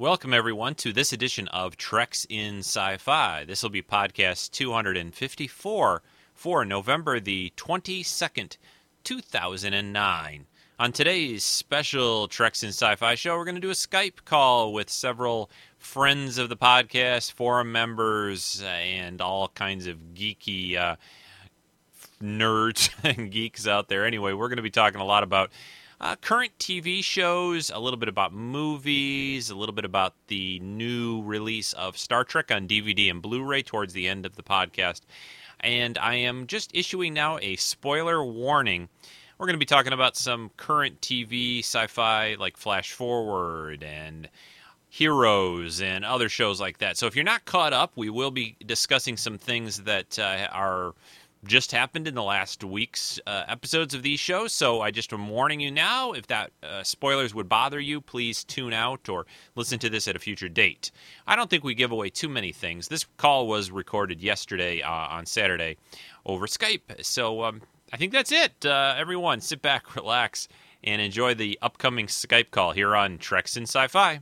Welcome, everyone, to this edition of Treks in Sci Fi. This will be podcast 254 for November the 22nd, 2009. On today's special Treks in Sci Fi show, we're going to do a Skype call with several friends of the podcast, forum members, and all kinds of geeky uh, nerds and geeks out there. Anyway, we're going to be talking a lot about uh, current TV shows, a little bit about movies, a little bit about the new release of Star Trek on DVD and Blu ray towards the end of the podcast. And I am just issuing now a spoiler warning. We're going to be talking about some current TV sci fi like Flash Forward and Heroes and other shows like that. So if you're not caught up, we will be discussing some things that uh, are just happened in the last week's uh, episodes of these shows. So I just am warning you now. If that uh, spoilers would bother you, please tune out or listen to this at a future date. I don't think we give away too many things. This call was recorded yesterday uh, on Saturday over Skype. So um, I think that's it. Uh, everyone, sit back, relax, and enjoy the upcoming Skype call here on Treks and Sci Fi.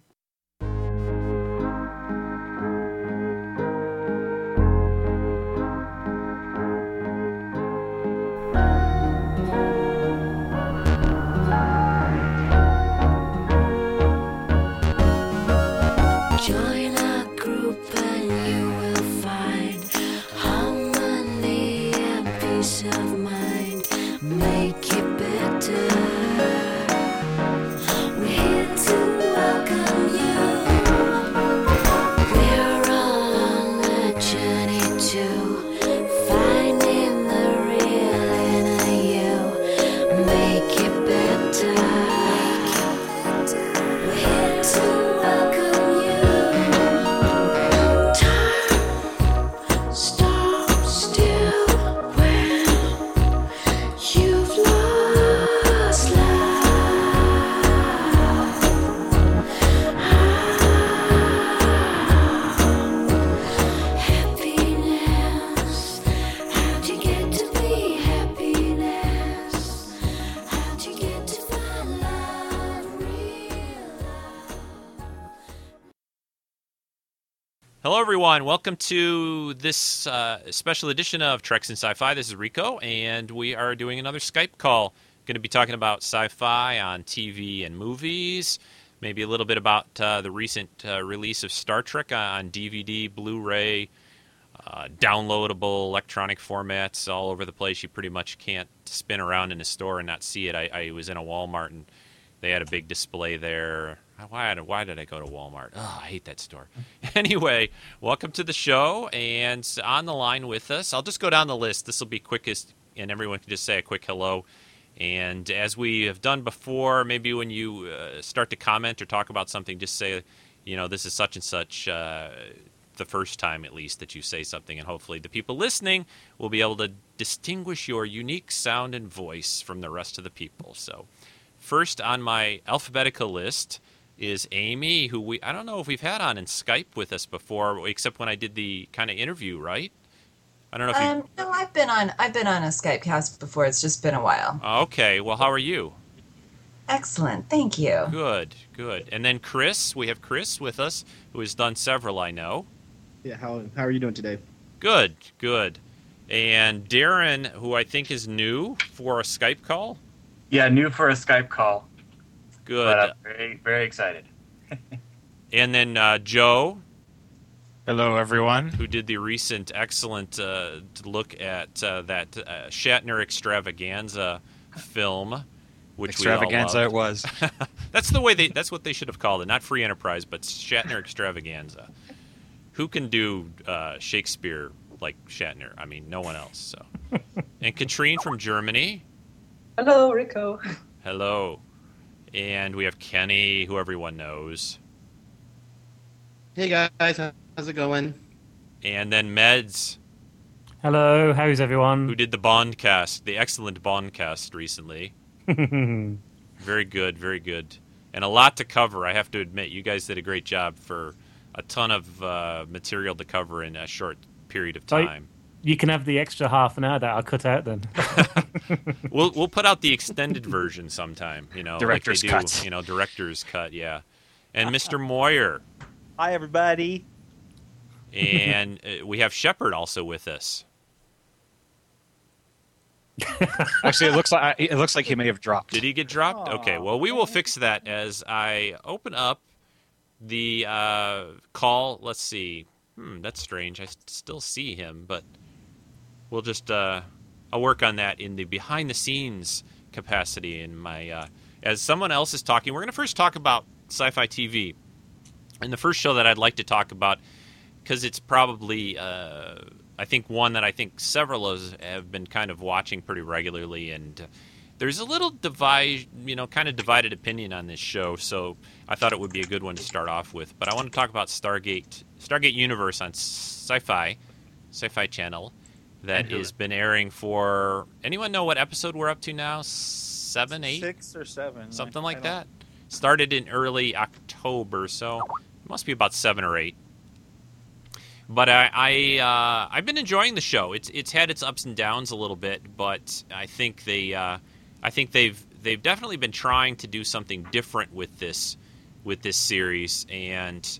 Everyone. Welcome to this uh, special edition of Treks in Sci-Fi. This is Rico, and we are doing another Skype call. Going to be talking about sci-fi on TV and movies. Maybe a little bit about uh, the recent uh, release of Star Trek on DVD, Blu-ray, uh, downloadable electronic formats all over the place. You pretty much can't spin around in a store and not see it. I, I was in a Walmart and they had a big display there. Why, why did I go to Walmart? Oh, I hate that store. anyway, welcome to the show. And on the line with us, I'll just go down the list. This will be quickest, and everyone can just say a quick hello. And as we have done before, maybe when you uh, start to comment or talk about something, just say, you know, this is such and such. Uh, the first time, at least, that you say something, and hopefully the people listening will be able to distinguish your unique sound and voice from the rest of the people. So, first on my alphabetical list is Amy, who we I don't know if we've had on in Skype with us before, except when I did the kind of interview, right? I don't know if you. Um, no, I've been on I've been on a Skype cast before. It's just been a while. Okay, well, how are you? Excellent, thank you. Good, good. And then Chris, we have Chris with us, who has done several, I know. Yeah, how how are you doing today? Good, good. And Darren, who I think is new for a Skype call. Yeah, new for a Skype call. Good. But uh, very, very excited. and then uh, Joe, Hello, everyone. who did the recent excellent uh, look at uh, that uh, Shatner extravaganza film, which Extravaganza we it was. that's the way they. That's what they should have called it. Not Free Enterprise, but Shatner extravaganza. Who can do uh, Shakespeare like Shatner? I mean, no one else. So, and Katrine from Germany. Hello, Rico. Hello. And we have Kenny, who everyone knows. Hey guys, how's it going? And then Meds, Hello, how's everyone? who did the Bond cast, the excellent Bond cast recently. Very good, very good. And a lot to cover, I have to admit. You guys did a great job for a ton of uh, material to cover in a short period of So- time. You can have the extra half an hour that I'll cut out then. we'll we'll put out the extended version sometime. You know, Director's like they do, cut. You know, director's cut. Yeah. and Mr. Moyer. Hi, everybody. And uh, we have Shepard also with us. Actually, it looks like it looks like he may have dropped. Did he get dropped? Okay, well, we will fix that as I open up the uh, call. Let's see. Hmm, that's strange. I s- still see him, but we'll just uh, I'll work on that in the behind the scenes capacity. In my uh, as someone else is talking, we're going to first talk about sci-fi TV, and the first show that I'd like to talk about because it's probably uh, I think one that I think several of us have been kind of watching pretty regularly, and uh, there's a little divide, you know, kind of divided opinion on this show. So I thought it would be a good one to start off with. But I want to talk about Stargate, Stargate Universe on Sci-Fi, Sci-Fi Channel, that has been airing for. Anyone know what episode we're up to now? Seven, eight, Six or seven. something I- like I that. Started in early October, so it must be about seven or eight. But I, I uh, I've been enjoying the show. It's it's had its ups and downs a little bit, but I think they uh, I think they've they've definitely been trying to do something different with this with this series, and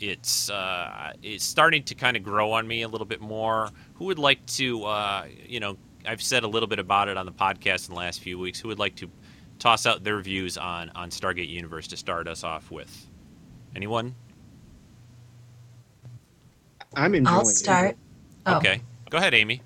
it's uh, it's starting to kind of grow on me a little bit more. Who would like to uh, you know I've said a little bit about it on the podcast in the last few weeks. Who would like to toss out their views on on Stargate Universe to start us off with? Anyone? I'm enjoying I'll start. Oh. Okay, go ahead, Amy.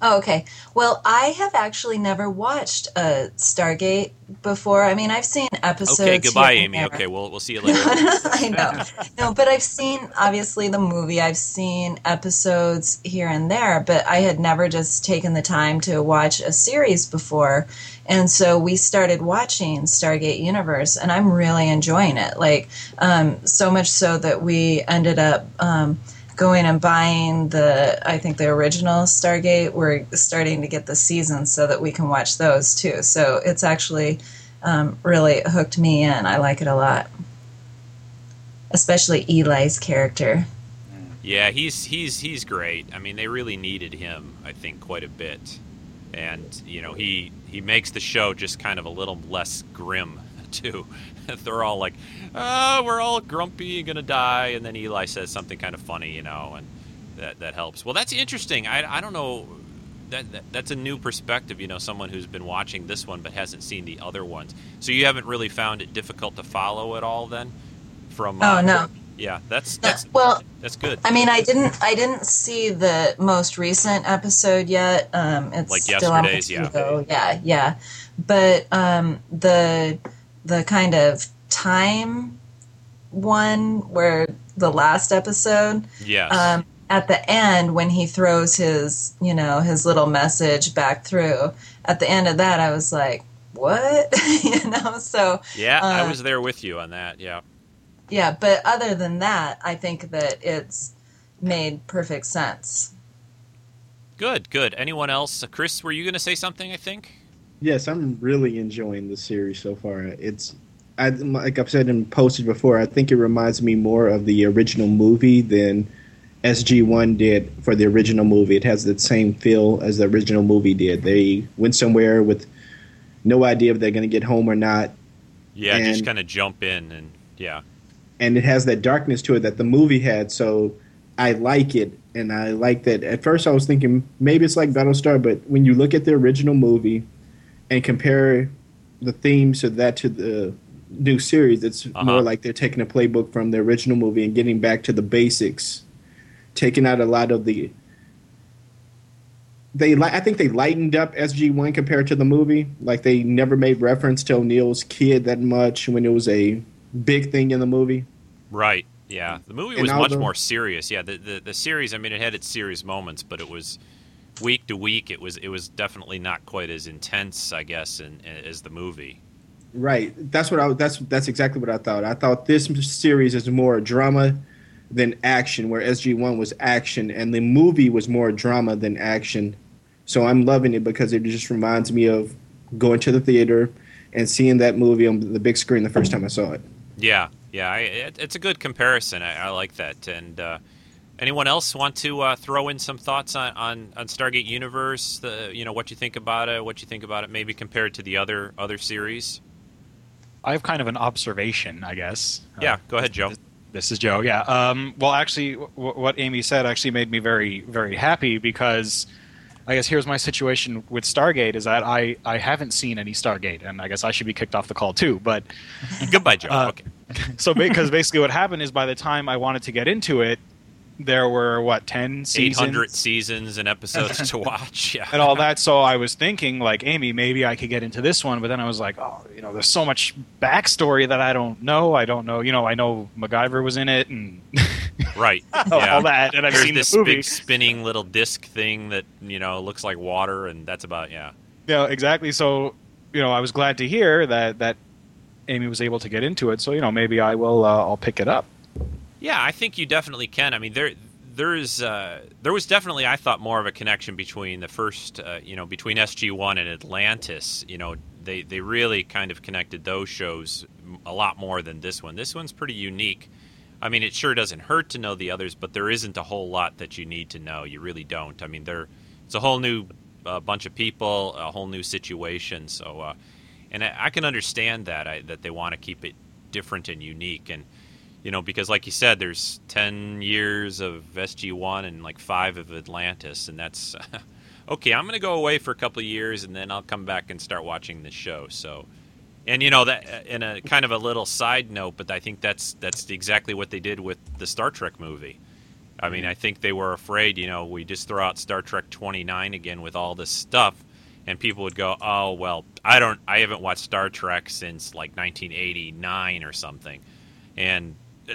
Oh, okay. Well, I have actually never watched uh, Stargate before. I mean, I've seen episodes. Okay, goodbye, Amy. there. Okay, we'll we'll see you later. I know. No, but I've seen obviously the movie. I've seen episodes here and there, but I had never just taken the time to watch a series before. And so we started watching Stargate Universe, and I'm really enjoying it. Like, um, so much so that we ended up. Um, going and buying the I think the original Stargate. We're starting to get the seasons so that we can watch those too. So it's actually um, really hooked me in. I like it a lot, especially Eli's character. Yeah, he's he's he's great. I mean, they really needed him, I think, quite a bit, and you know, he he makes the show just kind of a little less grim too. They're all like, "Oh, we're all grumpy and gonna die," and then Eli says something kind of funny, you know, and that that helps. Well, that's interesting. I I don't know. That, that that's a new perspective, you know, someone who's been watching this one but hasn't seen the other ones. So you haven't really found it difficult to follow at all, then? From uh, Oh no. yeah, that's that's Well, that's good. I mean, I didn't, I didn't see the most recent episode yet. Um, it's Like still on yesterday's, yeah. yeah, yeah. But um, the the kind of time one where the last episode, Yes. um, at the end when he throws his, you know, his little message back through. At the end of that, I was like, what, you know? So Yeah, I Uh, was there with you on that. Yeah. yeah, but other than that, I think that it's made perfect sense. Good, good. Anyone else? Chris, were you going to say something, I think? Yes, I'm really enjoying the series so far. It's, I, like I've said and posted before, I think it reminds me more of the original movie than SG1 did for the original movie. It has the same feel as the original movie did. They went somewhere with no idea if they're going to get home or not, Yeah, just kind of jump in and yeah. and it has that darkness to it that the movie had. So I like it, and I like that. At first, I was thinking maybe it's like Battlestar, but when you look at the original movie and compare the themes of that to the new series, it's Uh-huh. more like they're taking a playbook from the original movie and getting back to the basics, taking out a lot of the. They, li- I think they lightened up SG One compared to the movie. Like they never made reference to O'Neill's kid that much when it was a big thing in the movie. Right. Yeah. The movie was much more serious. Yeah, the, the the series, I mean, it had its serious moments, but it was week to week it was it was definitely not quite as intense, I guess, in, as the movie. Right. That's what I. That's that's exactly what I thought. I thought this series is more drama than action, where SG One was action, and the movie was more drama than action. So I'm loving it because it just reminds me of going to the theater and seeing that movie on the big screen the first time I saw it. Yeah. Yeah, I, it, it's a good comparison. I, I like that. And uh, anyone else want to uh, throw in some thoughts on, on, on Stargate Universe? The, you know what you think about it, what you think about it, maybe compared to the other other series. I have kind of an observation, I guess. Yeah, Uh, go ahead, Joe. This is Joe. Yeah. Um, well, actually, w- what Amy said actually made me very, very happy because I guess here's my situation with Stargate is that I, I haven't seen any Stargate, and I guess I should be kicked off the call too. But Goodbye, Joe. Uh, okay. so because basically what happened is by the time I wanted to get into it, there were what 10 seasons 800 seasons and episodes to watch. Yeah. and all that. So I was thinking like Amy, maybe I could get into this one, but then I was like, oh, you know, there's so much backstory that I don't know. I don't know. You know, I know MacGyver was in it and Right. all Yeah. that, and I've There's seen this the big spinning little disc thing that you know looks like water, and that's about yeah. Yeah, exactly. So, you know, I was glad to hear that that Amy was able to get into it. So, you know, maybe I will. Uh, I'll pick it up. Yeah, I think you definitely can. I mean, there there is uh, there was definitely I thought more of a connection between the first uh, you know between SG One and Atlantis. You know, they they really kind of connected those shows a lot more than this one. This one's pretty unique. I mean, it sure doesn't hurt to know the others, but there isn't a whole lot that you need to know. You really don't. I mean, there it's a whole new uh, bunch of people, a whole new situation. So, uh, and I, I can understand that I, that they want to keep it different and unique and you know, because like you said, there's ten years of SG One and like five of Atlantis, and that's okay. I'm going to go away for a couple of years, and then I'll come back and start watching the show. So, and you know that in a kind of a little side note, but I think that's that's exactly what they did with the Star Trek movie. I mean, mm-hmm. I think they were afraid, you know, we just throw out Star Trek 29 again with all this stuff, and people would go, "Oh, well, I don't, I haven't watched Star Trek since like 1989 or something," and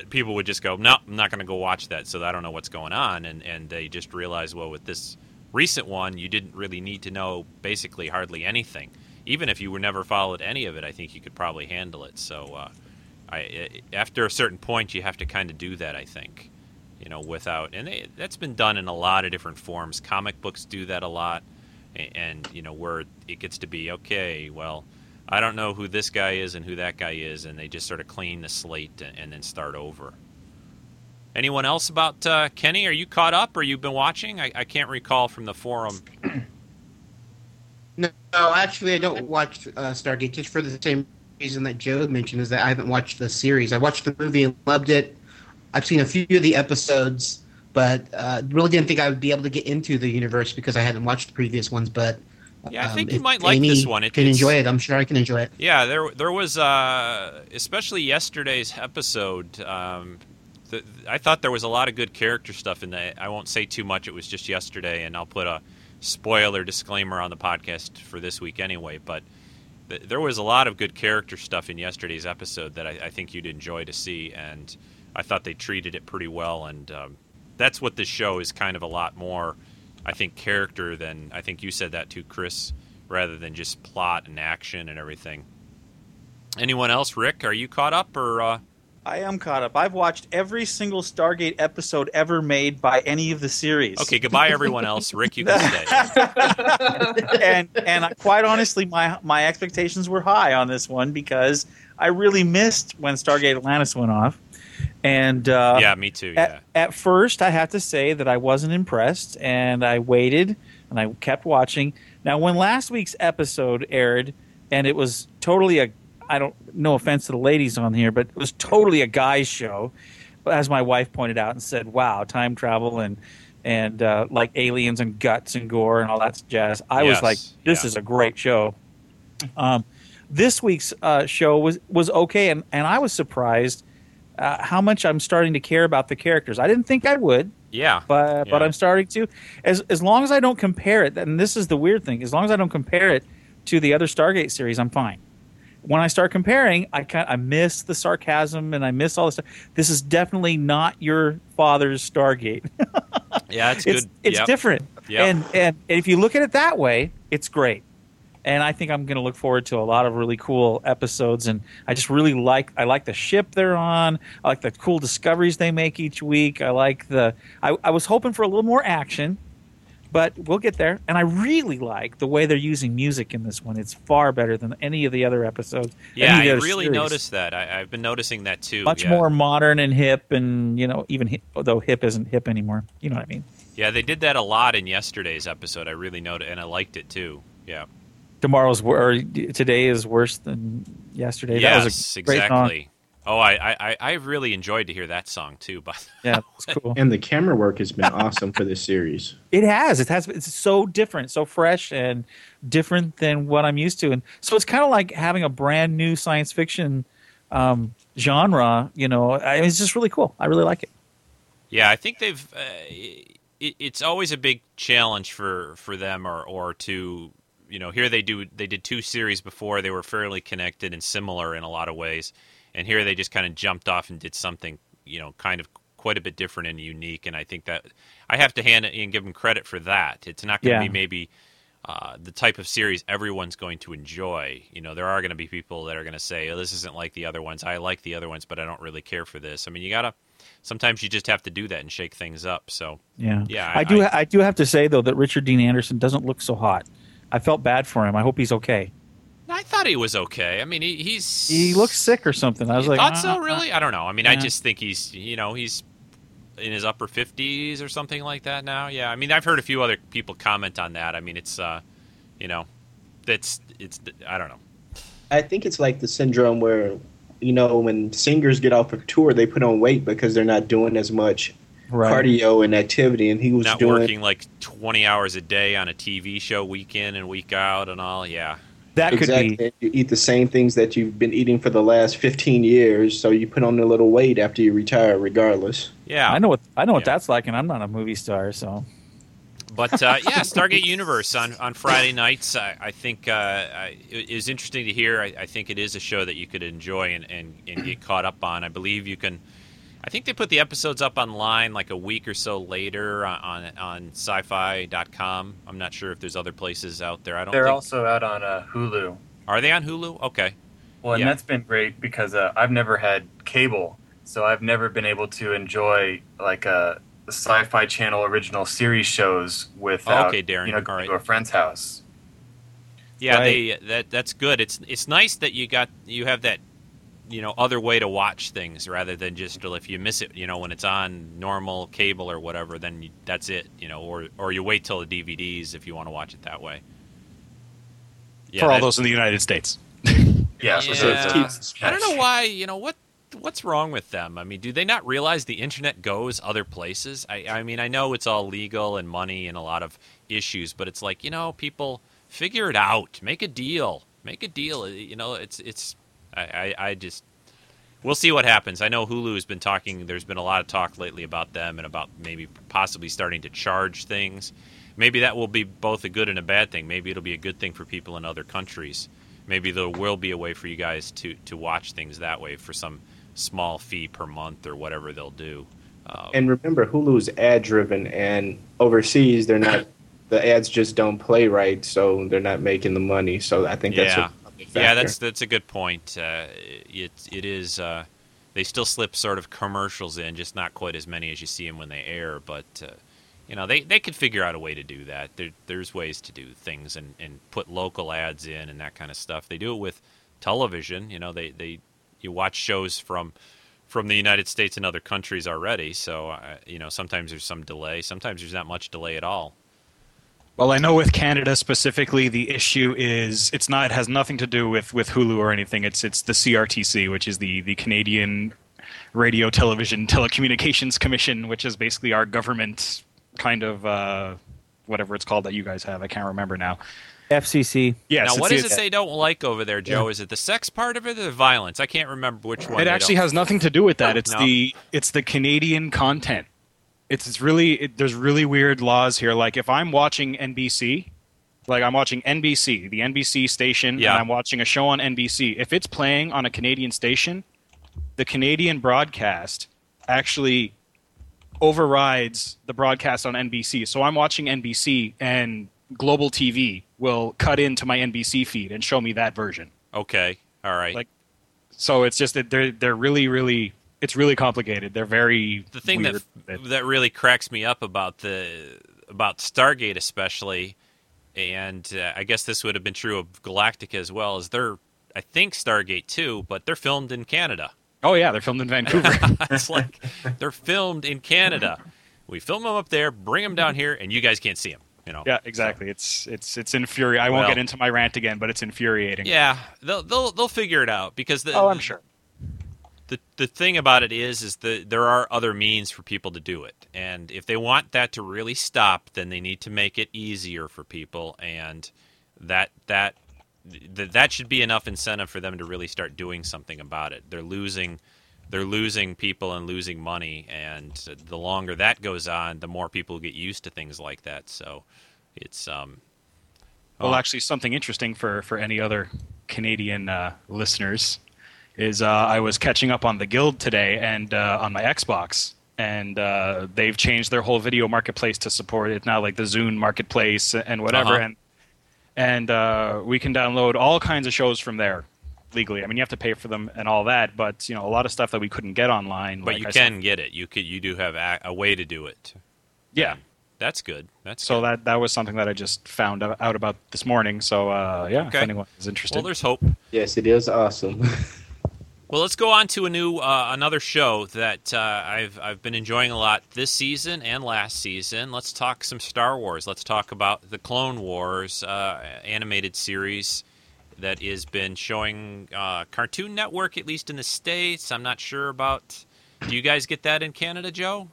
people would just go, "No, I'm not going to go watch that," so I don't know what's going on, and and they just realize, well, with this recent one, you didn't really need to know basically hardly anything. Even if you were never followed any of it, I think you could probably handle it. So, uh, I, after a certain point, you have to kind of do that. I think, you know, without and they, that's been done in a lot of different forms. Comic books do that a lot, a- and you know, where it gets to be okay. Well, I don't know who this guy is and who that guy is, and they just sort of clean the slate and, and then start over. Anyone else about uh, Kenny? Are you caught up, or you've been watching? I, I can't recall from the forum. No, no, actually, I don't watch uh, Stargate just for the same reason that Joe mentioned is that I haven't watched the series. I watched the movie and loved it. I've seen a few of the episodes, but uh, really didn't think I would be able to get into the universe because I hadn't watched the previous ones. But Yeah, I um, think you might like Amy this one. It- can enjoy it. I'm sure I can enjoy it. Yeah, there there was uh, especially yesterday's episode. Um, the, I thought there was a lot of good character stuff in that. I won't say too much. It was just yesterday, and I'll put a spoiler disclaimer on the podcast for this week anyway. But th- there was a lot of good character stuff in yesterday's episode that I, I think you'd enjoy to see, and I thought they treated it pretty well. And um, that's what this show is kind of a lot more. I think character than I think you said that too, Chris, rather than just plot and action and everything. Anyone else, Rick? Are you caught up or? Uh... I am caught up. I've watched every single Stargate episode ever made by any of the series. Okay, goodbye, everyone else. Rick, you can stay. and and quite honestly, my my expectations were high on this one because I really missed when Stargate Atlantis went off. And uh, yeah, me too. Yeah. at, at first, I have to say that I wasn't impressed, and I waited and I kept watching. Now, when last week's episode aired, and it was totally a I don't no offense to the ladies on here, but it was totally a guy's show, as my wife pointed out and said, "Wow, time travel and." And uh, like aliens and guts and gore and all that jazz, I was like, "This yeah. is a great show." Um, this week's uh, show was was okay, and, and I was surprised uh, how much I'm starting to care about the characters. I didn't think I would, Yeah. but but I'm starting to. As as long as I don't compare it, and this is the weird thing, as long as I don't compare it to the other Stargate series, I'm fine. When I start comparing, I kind I miss the sarcasm and I miss all this stuff. This is definitely not your father's Stargate. Yeah, it's it's good. it's Yep. different. Yep. And and if you look at it that way, it's great. And I think I'm going to look forward to a lot of really cool episodes. And I just really like I like the ship they're on. I like the cool discoveries they make each week. I like the I, I was hoping for a little more action, but we'll get there. And I really like the way they're using music in this one. It's far better than any of the other episodes. Yeah, I really series. noticed that. I, I've been noticing that too. Much yeah. more modern and hip, and you know, even hip, though hip isn't hip anymore. You know what I mean? Yeah, they did that a lot in yesterday's episode. I really noticed, and I liked it too. Yeah. Tomorrow's or today is worse than yesterday. yes, that was a great song. exactly. Oh, I, I I really enjoyed to hear that song too. But Yeah, it's cool. And the camera work has been awesome for this series. It has. It has. It's so different, so fresh, and different than what I'm used to. And so it's kind of like having a brand new science fiction um, genre. You know, I, it's just really cool. I really like it. Yeah, I think they've. Uh, it, it's always a big challenge for for them, or or to you know here they do they did two series before they were fairly connected and similar in a lot of ways, and here they just kind of jumped off and did something you know kind of quite a bit different and unique. And I think that I have to hand it and give them credit for that. It's not going to Yeah. be maybe. Uh, the type of series everyone's going to enjoy. You know, there are going to be people that are going to say, "Oh, this isn't like the other ones. I like the other ones, but I don't really care for this." I mean, you gotta. Sometimes you just have to do that and shake things up. So, Yeah, Yeah, I, I- do. I- I, do have to say though that Richard Dean Anderson doesn't look so hot. I felt bad for him. I hope he's okay. I thought he was okay. I mean, he, he's He looks sick or something. I was You like, thought "Ah, so? Really? I don't know. I mean, I just think he's you know he's in his upper fifties or something like that now. Yeah. I mean, I've heard a few other people comment on that. I mean, it's uh, you know, that's it's I don't know. I think it's like the syndrome where, you know, when singers get off of tour, they put on weight because they're not doing as much Right. cardio and activity. And he was Not doing working like twenty hours a day on a TV show, week in and week out, and all. Yeah. that could exactly. be. You eat the same things that you've been eating for the last 15 years, so you put on a little weight after you retire, regardless. Yeah. I know what I know what that's like, and I'm not a movie star, so But uh, yeah, Stargate Universe on, on Friday nights. I, I think uh, I, it is interesting to hear. I, I think it is a show that you could enjoy and, and, and get caught up on. I believe you can. I think they put the episodes up online like a week or so later on on, on sci-fi.com. I'm not sure if there's other places out there. I don't. They're think, also out on uh, Hulu. Are they on Hulu? Okay. Well, and Yeah. that's been great because uh, I've never had cable, so I've never been able to enjoy like a Sci-Fi Channel original series shows without Okay, Darren. you know going right. to a friend's house. Yeah, Right. they that that's good. It's it's nice that you got you have that you know other way to watch things rather than just if you miss it, you know, when it's on normal cable or whatever, then you, that's it, you know, or or you wait till the DVDs if you want to watch it that way. Yeah, for all that- those in the United States. Yeah, so Yeah. it's- I don't know why. You know what? What's wrong with them? I mean, do they not realize the internet goes other places? I, I mean, I know it's all legal and money and a lot of issues, but it's like you know, people figure it out, make a deal, make a deal. You know, it's it's. I, I, I just we'll see what happens. I know Hulu has been talking. There's been a lot of talk lately about them and about maybe possibly starting to charge things. Maybe that will be both a good and a bad thing. Maybe it'll be a good thing for people in other countries. Maybe there will be a way for you guys to to watch things that way for some small fee per month or whatever they'll do. Uh, And remember, Hulu's ad driven, and overseas, they're not. The ads just don't play right, so they're not making the money. So I think that's yeah, a, big yeah, that's that's a good point. Uh, it it is. Uh, they still slip sort of commercials in, just not quite as many as you see them when they air. But uh, you know, they they could figure out a way to do that. There, there's ways to do things and and put local ads in and that kind of stuff. They do it with television. You know, they they you watch shows from from the United States and other countries already. So uh, you know, sometimes there's some delay. Sometimes there's not much delay at all. Well, I know with Canada specifically, the issue is it's not it has nothing to do with, with Hulu or anything. It's it's the CRTC, which is the the Canadian Radio, Television, Telecommunications Commission, which is basically our government kind of uh, whatever it's called that you guys have. I can't remember now. FCC. Yes, now, it's what the- is it they don't like over there, Joe? Is it the sex part of it or the violence? I can't remember which one. It actually don't- has nothing to do with that. It's No. the it's the Canadian content. It's, it's really it, there's really weird laws here. Like if I'm watching NBC, like I'm watching NBC, the NBC station, Yeah. and I'm watching a show on NBC. If it's playing on a Canadian station, the Canadian broadcast actually overrides the broadcast on NBC. So I'm watching NBC and Global TV will cut into my NBC feed and show me that version. Okay, all right. Like, So it's just that they're they're really really it's really complicated. They're very the thing weird. that that really cracks me up about the about Stargate especially, and uh, I guess this would have been true of Galactica as well. Is they're I think Stargate too, but they're filmed in Canada. Oh yeah, they're filmed in Vancouver. it's like they're filmed in Canada. We film them up there, bring them down here, and you guys can't see them. You know. Yeah, exactly. It's it's it's infuriating. I won't get into my rant again, but it's infuriating. Yeah, they'll they'll they'll figure it out because the Oh, I'm sure. The the thing about it is is that there are other means for people to do it. And if they want that to really stop then they need to make it easier for people. And that that th- that should be enough incentive for them to really start doing something about it. They're losing they're losing people and losing money. And the longer that goes on the more people get used to things like that. So it's um Well, oh, actually, something interesting for for any other Canadian uh, listeners is uh, I was catching up on the Guild today and uh, on my Xbox, and uh, they've changed their whole video marketplace to support it now, like the Zune marketplace and whatever, Uh-huh. and and uh, we can download all kinds of shows from there legally. I mean, you have to pay for them and all that, but you know, a lot of stuff that we couldn't get online. but like you I can get it you could you do have a, a way to do it yeah. that's good that's So good. that that was something that I just found out out about this morning. So uh, yeah, Okay. if anyone is interested. well there's hope Yes, it is awesome. Well, let's go on to a new uh, another show that uh, I've I've been enjoying a lot this season and last season. Let's talk some Star Wars. Let's talk about the Clone Wars uh, animated series that has been showing uh, Cartoon Network at least in the states. I'm not sure about. Do you guys get that in Canada, Joe?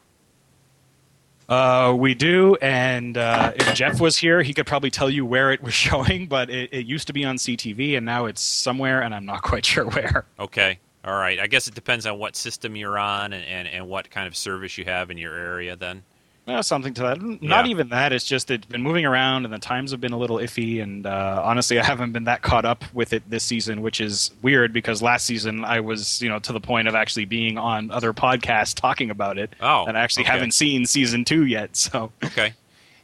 Uh, we do, and uh, if Jeff was here, he could probably tell you where it was showing. But it, it used to be on CTV, and now it's somewhere, and I'm not quite sure where. Okay. All right. I guess it depends on what system you're on and, and, and what kind of service you have in your area then. Uh, something to that. Not Yeah. even that. It's just it's been moving around, and the times have been a little iffy. And uh, honestly, I haven't been that caught up with it this season, which is weird because last season I was, you know, to the point of actually being on other podcasts talking about it, Oh. and I actually okay. haven't seen season two yet. So Okay.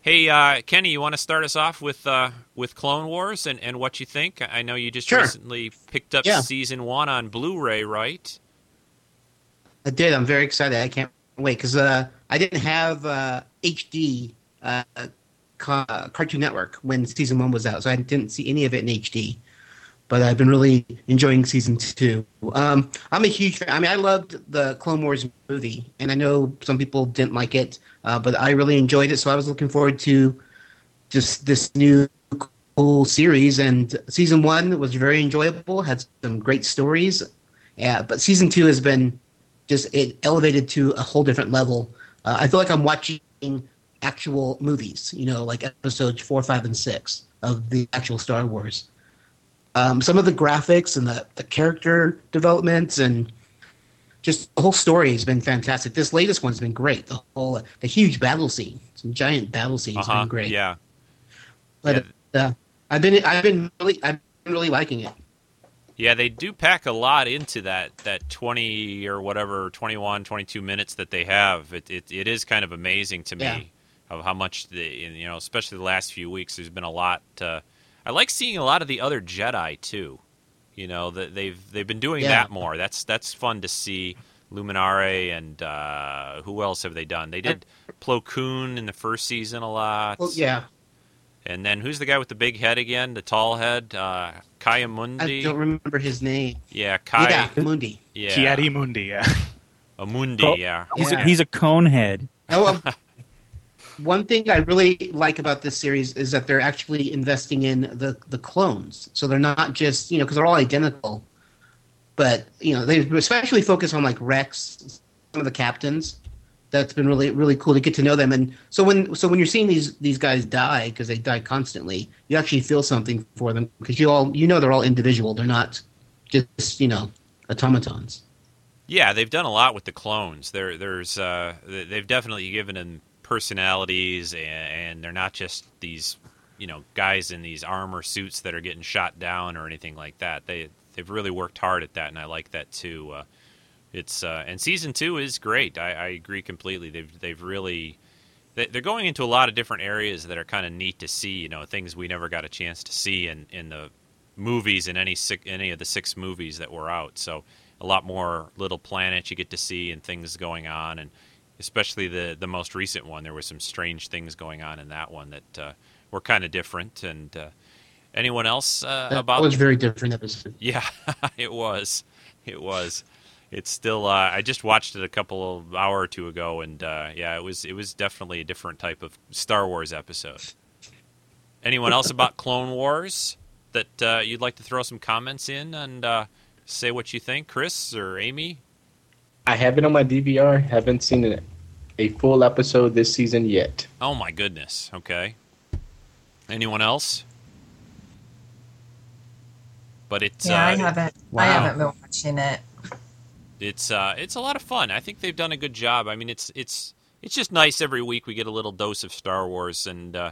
Hey, uh, Kenny, you want to start us off with uh, with Clone Wars and, and what you think? I know you just Sure. recently picked up Yeah. season one on Blu-ray, right? I did. I'm very excited. I can't wait because uh, I didn't have uh, HD uh, ca- Cartoon Network when season one was out, so I didn't see any of it in HD. But I've been really enjoying season two. Um, I'm a huge fan. I mean, I loved the Clone Wars movie, and I know some people didn't like it, uh, but I really enjoyed it. So I was looking forward to just this new cool series. And season one was very enjoyable, had some great stories. Yeah, but season two has been just it elevated to a whole different level. Uh, I feel like I'm watching actual movies, you know, like episodes four, five, and six of the actual Star Wars. Um, some of the graphics and the, the character developments and just the whole story has been fantastic. This latest one's been great. The whole the huge battle scene, some giant battle scenes, Uh-huh. been great. Yeah. But uh, I've been I've been really I've been really liking it. Yeah, they do pack a lot into that that 20 or whatever 21 22 minutes that they have. It it, it is kind of amazing to me Yeah. of how much the you know, especially the last few weeks there's been a lot uh, I like seeing a lot of the other Jedi too. You know, that they've they've been doing Yeah. that more. That's that's fun to see. Luminara and uh, who else have they done? They did Plo Koon in the first season a lot. Well, yeah, And then who's the guy with the big head again? The tall head? Uh, Ki-Adi-Mundi. I don't remember his name. Yeah, Kai. Yeah, Mundi. Yeah. Kiadi Mundi, yeah. A Mundi, Oh. yeah. He's, Yeah. a, he's a cone head. Oh, um, one thing I really like about this series is that they're actually investing in the the clones. So they're not just you know because they're all identical, but you know they especially focus on like Rex, some of the captains. That's been really really cool to get to know them. And so when so when you're seeing these these guys die because they die constantly, you actually feel something for them because you all you know they're all individual. They're not just you know automatons. Yeah, they've done a lot with the clones. There, there's, uh, th- they've definitely given them personalities, and, they're not just these, you know, guys in these armor suits that are getting shot down or anything like that. They, they've really worked hard at that, and I like that too. Uh, it's, uh, and season two is great. I, I agree completely. They've, they've really, they- they're going into a lot of different areas that are kind of neat to see. You know, things we never got a chance to see in, in the movies in any six, any of the six movies that were out. So a lot more little planets you get to see and things going on, and especially the the most recent one, there were some strange things going on in that one that uh, were kind of different. And uh, anyone else uh, That about? was very different episode. Yeah, it was. It was. It's still. Uh, I just watched it a couple of hour or two ago, and uh, yeah, it was. It was definitely a different type of Star Wars episode. Anyone else about Clone Wars that uh, you'd like to throw some comments in and uh, say what you think, Chris or Amy? I have it on my DVR. Haven't seen a, a full episode this season yet. Oh my goodness. Okay. Anyone else? But it's Yeah, uh, I haven't. Wow. I haven't been watching it. it's uh, it's a lot of fun. I think they've done a good job. I mean, it's it's it's just nice every week we get a little dose of Star Wars, and uh,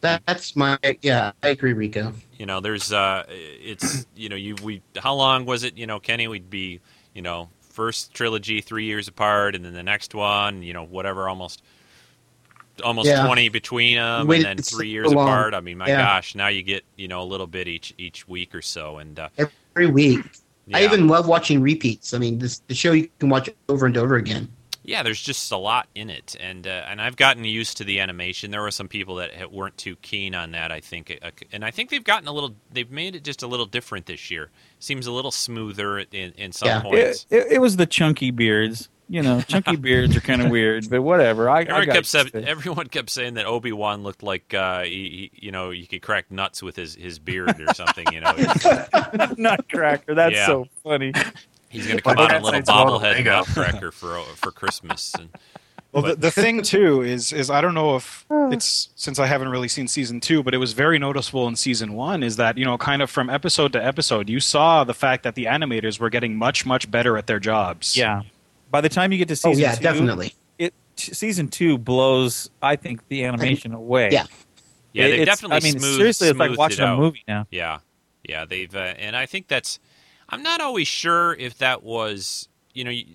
that's my yeah. I agree, Rico. you know, there's uh, it's you know, you we how long was it? You know, Kenny, we'd be you know first trilogy three years apart, and then the next one, you know, whatever, almost almost Yeah. twenty between them, and then three years long. apart. I mean, my Yeah. gosh, now you get you know a little bit each each week or so, and uh, Every week. I even love watching repeats. I mean, this the show you can watch over and over again. Yeah, there's just a lot in it, and uh, and I've gotten used to the animation. There were some people that weren't too keen on that, I think, uh, and I think they've gotten a little. They've made it just a little different this year. Seems a little smoother in in some Yeah. points. It, it, it was the chunky beards. You know, chunky beards are kind of weird, but whatever. I, I Everyone got kept, used sa- to it. everyone kept saying that Obi Wan looked like uh, he, he, you know you could crack nuts with his, his beard or something. You know, Nutcracker. That's Yeah. so funny. he's going to come Like out a little sounds more bobblehead Lego. nutcracker for for Christmas. And, Well, the, the thing too is is I don't know if it's since I haven't really seen season two, but it was very noticeable in season one. Is that you know kind of from episode to episode, you saw the fact that the animators were getting much much better at their jobs. Yeah. By the time you get to season, Oh season yeah, two, definitely. it season two blows. I think the animation away. Yeah. yeah, they've It's- definitely I mean, smoothed, seriously, it's like smoothed watching it a movie now. Yeah, yeah, they've uh, and I think that's. I'm not always sure if that was you know y-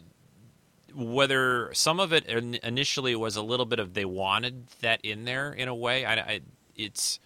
whether some of it initially was a little bit of they wanted that in there in a way. I, I it's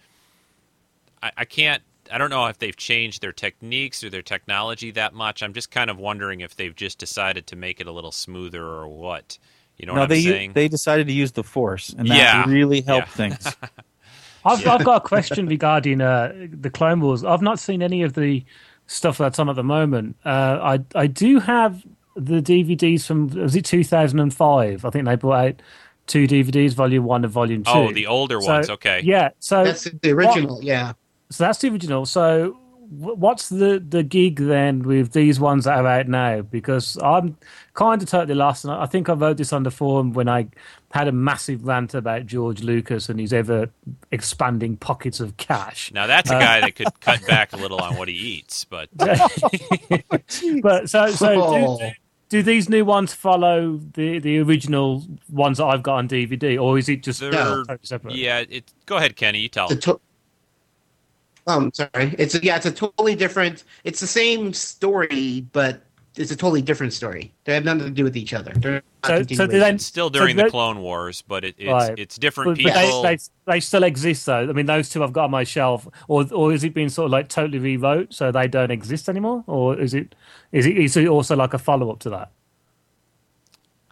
I, I can't. I don't know if they've changed their techniques or their technology that much. I'm just kind of wondering if they've just decided to make it a little smoother or what. You know no, what I'm they saying? they decided to use the force, and that Yeah. really helped Yeah. things. I've, Yeah. I've got a question regarding uh, the Clone Wars. I've not seen any of the stuff that's on at the moment. Uh, I I do have the DVDs from was it 2005? I think they brought out two DVDs, Volume One and Volume Two. oh, the older So, ones. Okay. Yeah, so That's the original. Yeah. so that's the original. So what's the the gig then with these ones that are out now? Because I'm kind of totally lost, and I I think I wrote this on the forum when I had a massive rant about George Lucas and his ever expanding pockets of cash. Now that's a Uh, guy that could cut back a little on what he eats, but but so so Oh. do, do these new ones follow the the original ones that I've got on DVD, or is it just They're- separate? yeah, it. Go ahead, Kenny. You tell. The to- um, sorry. It's a, yeah, it's a totally different. It's the same story, but it's a totally different story. They have nothing to do with each other. They're So- so do continuations. they- It's still during so the Clone Wars, but it, it's Right. it's different But, but people. they, they they still exist though. I mean, those two I've got on my shelf, or or is it being sort of like totally rewrote so they don't exist anymore, or is it is it is it also like a follow up to that?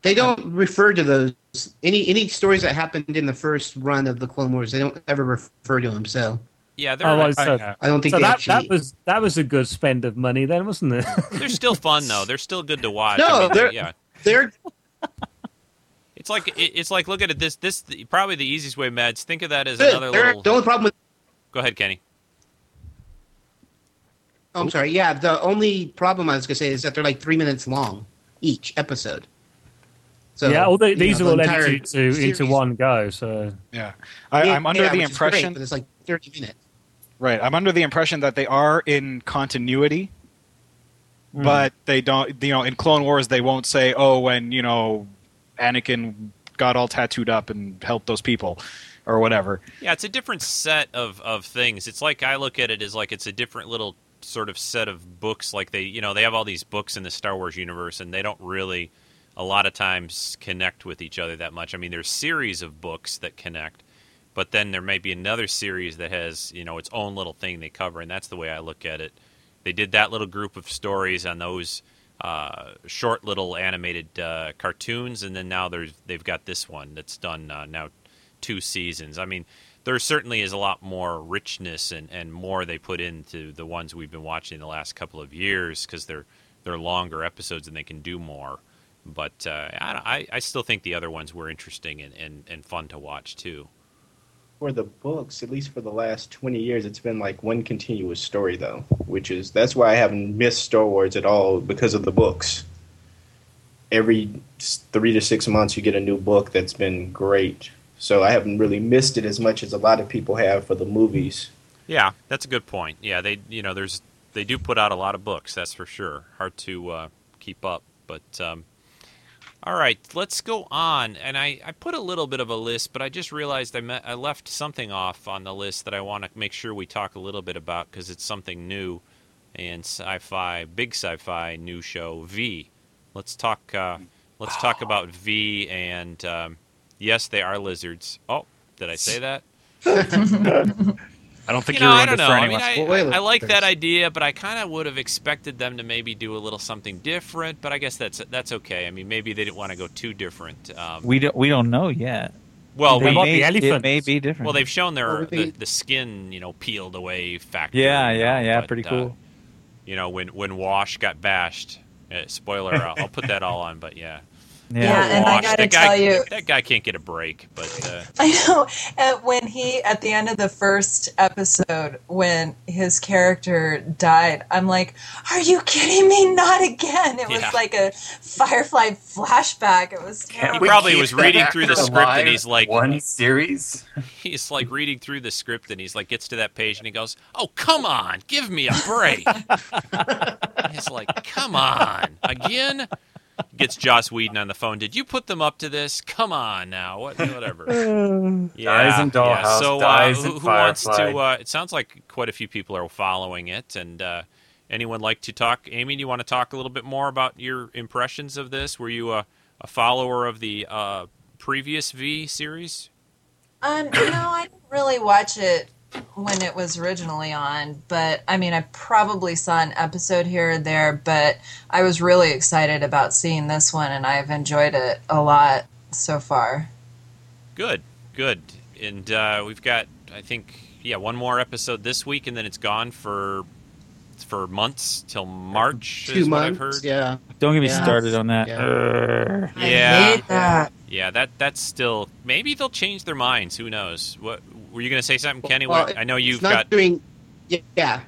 They don't refer to those any any stories that happened in the first run of the Clone Wars. They don't ever refer to them. So yeah, they're Oh, well, so, I don't think so they that actually. that was that was a good spend of money then, wasn't it? they're still fun though. They're still good to watch. No, I mean, they're- yeah. They're It's like it's like look at it. This this probably the easiest way, Mads. Think of that as good. another They're- little. The only problem with Go ahead, Kenny. oh, I'm sorry. Yeah, the only problem I was gonna say is that they're like three minutes long each episode. So yeah, all the, these know, are all the entire edited to, into one go. So Yeah. I, I'm under yeah, the which is great, impression but it's like thirty minutes. Right. I'm under the impression that they are in continuity, Hmm. but they don't. You know, in Clone Wars, they won't say, "Oh, when you know, Anakin got all tattooed up and helped those people," or whatever. Yeah, it's a different set of, of things. It's like I look at it as like it's a different little sort of set of books. Like they, you know, they have all these books in the Star Wars universe, and they don't really, a lot of times, connect with each other that much. I mean, there's series of books that connect, but then there may be another series that has, you know, its own little thing they cover, and that's the way I look at it. They did that little group of stories on those uh, short little animated uh, cartoons, and then now they've got this one that's done uh, now two seasons. I mean, there certainly is a lot more richness and, and more they put into the ones we've been watching the last couple of years because they're they're longer episodes and they can do more. But uh, I, I I still think the other ones were interesting and, and, and fun to watch too. For the books, at least for the last twenty years, it's been like one continuous story though, which is that's why I haven't missed Star Wars at all because of the books. Every three to six months, you get a new book that's been great. So I haven't really missed it as much as a lot of people have for the movies. Yeah, that's a good point. Yeah, they you know there's they do put out a lot of books. That's for sure. Hard to uh, keep up, but um, all right, let's go on. And I, I put a little bit of a list, but I just realized I met, I left something off on the list that I want to make sure we talk a little bit about because it's something new and sci-fi, big sci-fi new show V. Let's talk. Uh, let's talk about V and um, yes, they are lizards. Oh, did I say that? I don't think you you know, are I don't know. I mean, anyone. I, Well, wait, I, I like that idea, but I kind of would have expected them to maybe do a little something different. But I guess that's that's okay. I mean, maybe they didn't want to go too different. Um, We don't we don't know yet. well, They we, might may, be it elephants. may be different. well, they've shown their the, the skin, you know, peeled away factor. yeah, you yeah, know, yeah. but, Pretty uh, cool. you know, when when Wash got bashed. Uh, spoiler, I'll, I'll put that all on. But yeah, Yeah, yeah. and I gotta that guy, tell you- that guy can't get a break. But uh, I know. Uh, when he, at the end of the first episode, when his character died, I'm like, are you kidding me? Not again. It was like a Firefly flashback. It was Can't terrible. we probably was reading through the script and he's like- one series. he's like reading through the script and he's like gets to that page and he goes, "Oh, come on, give me a break." he's like, "Come on, again." Gets Joss Whedon on the phone. Did you put them up to this? Come on now, what, whatever. yeah, Dies in yeah. Dollhouse, So, uh, who, in who wants to? Uh, it sounds like quite a few people are following it, and uh, anyone like to talk? Amy, do you want to talk a little bit more about your impressions of this? Were you a, a follower of the uh, previous V series? Um, no, I didn't really watch it when it was originally on, but I mean, I probably saw an episode here or there, but I was really excited about seeing this one, and I've enjoyed it a lot so far. Good, good. And uh, we've got, I think, yeah, one more episode this week, and then it's gone for for months till March. Two is what I've months. heard. Yeah. Don't get me Yeah. started on that. Yeah. Urgh. I Yeah. hate that. Yeah, that that's still maybe they'll change their minds. Who knows? What were you going to say something, Kenny? Well, What- I know you've not got. doing. Yeah.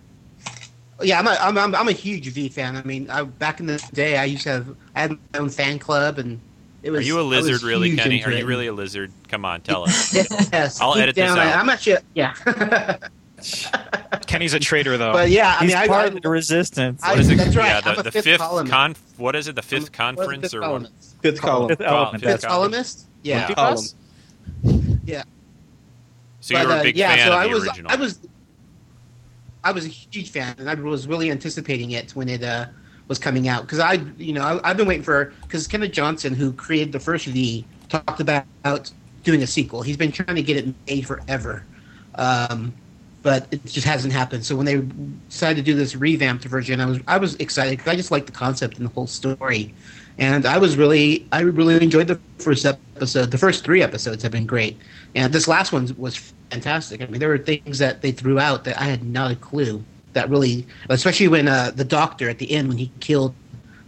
Yeah, I'm a, I'm, I'm, I'm a huge V fan. I mean, I, back in the day, I used to have I had my own fan club, and it was. Are you a lizard, really, huge Kenny? Are you really a lizard? Come on, tell us. yes. I'll deep edit this down, I- out. I'm actually. Yeah. Kenny's a traitor, though. but yeah, I He's I, part I, of the resistance. I- What is it? that's right, Yeah, I'm the, a the fifth fifth columnist. con. What is it? The fifth What's the conference fifth or columnist? Fifth column. Fifth element. fifth Fifth columnist. Yeah. Fifth So But, a uh, big yeah, fan so of I the was, original. I was, I was a huge fan, and I was really anticipating it when it uh, was coming out because I, you know, I, I've been waiting for because Kenneth Johnson, who created the first V, talked about doing a sequel. He's been trying to get it made forever, um, but it just hasn't happened. So when they decided to do this revamped version, I was I was excited because I just liked the concept and the whole story, and I was really I really enjoyed the first episode. The first three episodes have been great, and this last one was fantastic. I mean, there were things that they threw out that I had not a clue. That really, especially when uh, the doctor at the end when he killed